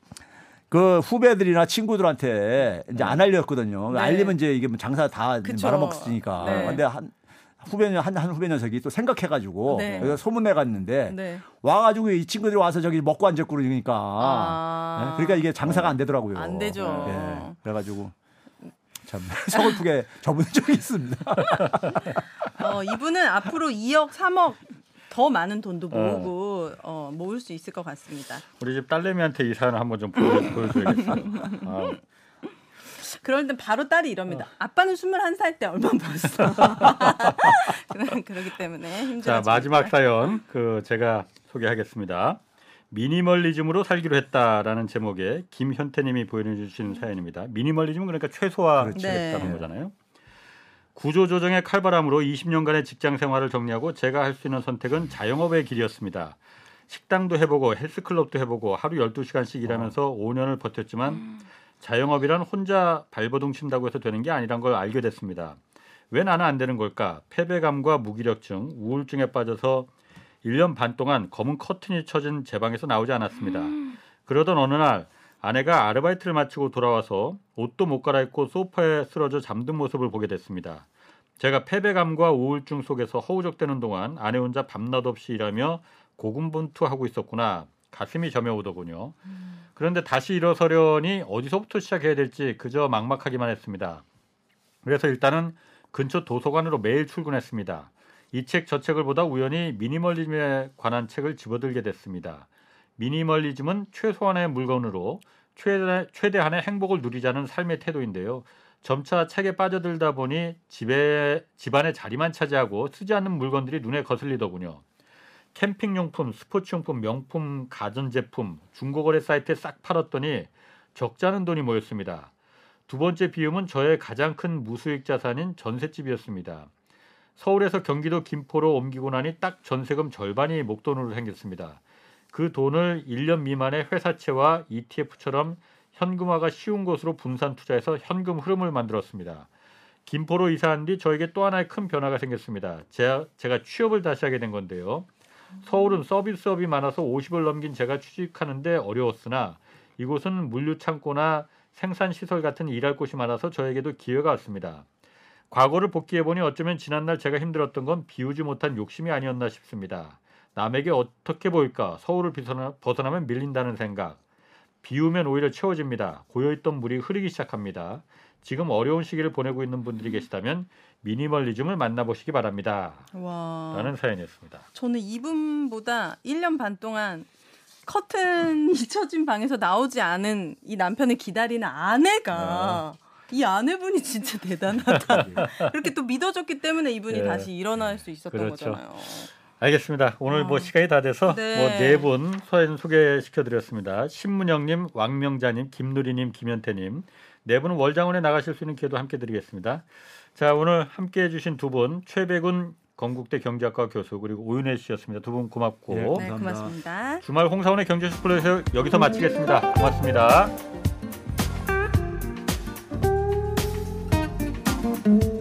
그 후배들이나 친구들한테 이제 안 알렸거든요. 네. 알리면 이제 이게 뭐 장사 다 그쵸. 말아먹으니까. 네. 근데 한 후배 한, 한 후배 녀석이 또 생각해가지고 네. 소문내 갔는데 네. 와가지고 이 친구들이 와서 저기 먹고 앉았고 그러니까 아. 네? 그러니까 이게 장사가 안 되더라고요. 안 되죠. 예. 그래가지고 참 서글프게 접은 적이 있습니다. 어, 이분은 앞으로 2억, 3억 더 많은 돈도 모으고 어, 모을 수 있을 것 같습니다. 우리 집 딸내미한테 이 사연 한번 좀 보여, 보여줘야겠어. 아, 그럴 땐 바로 딸이 이럽니다. 아빠는 21살 때 얼마 벌었어. 그러- 그러기 때문에 힘들어. 자 마지막 사연 그 제가 소개하겠습니다. 미니멀리즘으로 살기로 했다라는 제목의 김현태님이 보내주신 사연입니다. 미니멀리즘은 그러니까 최소화했다는 네. 거잖아요. 구조조정의 칼바람으로 20년간의 직장 생활을 정리하고 제가 할 수 있는 선택은 자영업의 길이었습니다. 식당도 해보고 헬스클럽도 해보고 하루 12시간씩 일하면서 5년을 버텼지만 자영업이란 혼자 발버둥 친다고 해서 되는 게 아니란 걸 알게 됐습니다. 왜 나는 안 되는 걸까? 패배감과 무기력증, 우울증에 빠져서 1년 반 동안 검은 커튼이 쳐진 제 방에서 나오지 않았습니다. 그러던 어느 날 아내가 아르바이트를 마치고 돌아와서 옷도 못 갈아입고 소파에 쓰러져 잠든 모습을 보게 됐습니다. 제가 패배감과 우울증 속에서 허우적대는 동안 아내 혼자 밤낮 없이 일하며 고군분투하고 있었구나. 가슴이 저며오더군요. 그런데 다시 일어서려니 어디서부터 시작해야 될지 그저 막막하기만 했습니다. 그래서 일단은 근처 도서관으로 매일 출근했습니다. 이 책 저 책을 보다 우연히 미니멀리즘에 관한 책을 집어들게 됐습니다. 미니멀리즘은 최소한의 물건으로 최대, 최대한의 행복을 누리자는 삶의 태도인데요. 점차 책에 빠져들다 보니 집에 집안의 자리만 차지하고 쓰지 않는 물건들이 눈에 거슬리더군요. 캠핑 용품, 스포츠 용품, 명품, 가전 제품, 중고거래 사이트에 싹 팔았더니 적지 않은 돈이 모였습니다. 두 번째 비움은 저의 가장 큰 무수익 자산인 전셋집이었습니다. 서울에서 경기도 김포로 옮기고 나니 딱 전세금 절반이 목돈으로 생겼습니다. 그 돈을 1년 미만의 회사채와 ETF처럼 현금화가 쉬운 곳으로 분산 투자해서 현금 흐름을 만들었습니다. 김포로 이사한 뒤 저에게 또 하나의 큰 변화가 생겼습니다. 제가, 제가 취업을 다시 하게 된 건데요. 서울은 서비스업이 많아서 50을 넘긴 제가 취직하는데 어려웠으나 이곳은 물류 창고나 생산 시설 같은 일할 곳이 많아서 저에게도 기회가 왔습니다. 과거를 복귀해 보니 어쩌면 지난날 제가 힘들었던 건 비우지 못한 욕심이 아니었나 싶습니다. 남에게 어떻게 보일까? 서울을 벗어나, 벗어나면 밀린다는 생각. 비우면 오히려 채워집니다. 고여있던 물이 흐르기 시작합니다. 지금 어려운 시기를 보내고 있는 분들이 계시다면 미니멀리즘을 만나보시기 바랍니다. 와. 라는 사연이었습니다. 저는 이분보다 1년 반 동안 커튼이 쳐진 방에서 나오지 않은 이 남편을 기다리는 아내가 이 아내분이 진짜 대단하다. 그렇게 또 믿어줬기 때문에 이분이 예. 다시 일어날 수 있었던 그렇죠. 거잖아요. 알겠습니다. 오늘 뭐 어. 시간이 다 돼서 네. 뭐네분 사연 소개시켜 드렸습니다. 신문영님, 왕명자님, 김누리님, 김현태님 네 분은 월장원에 나가실 수 있는 기회도 함께 드리겠습니다. 자 오늘 함께 해 주신 두 분 최백운 건국대 경제학과 교수 그리고 오윤혜 씨였습니다. 두 분 고맙고 네. 네. 고맙습니다. 주말 홍사원의 경제스쿨에서 여기서 마치겠습니다. 고맙습니다. Bye.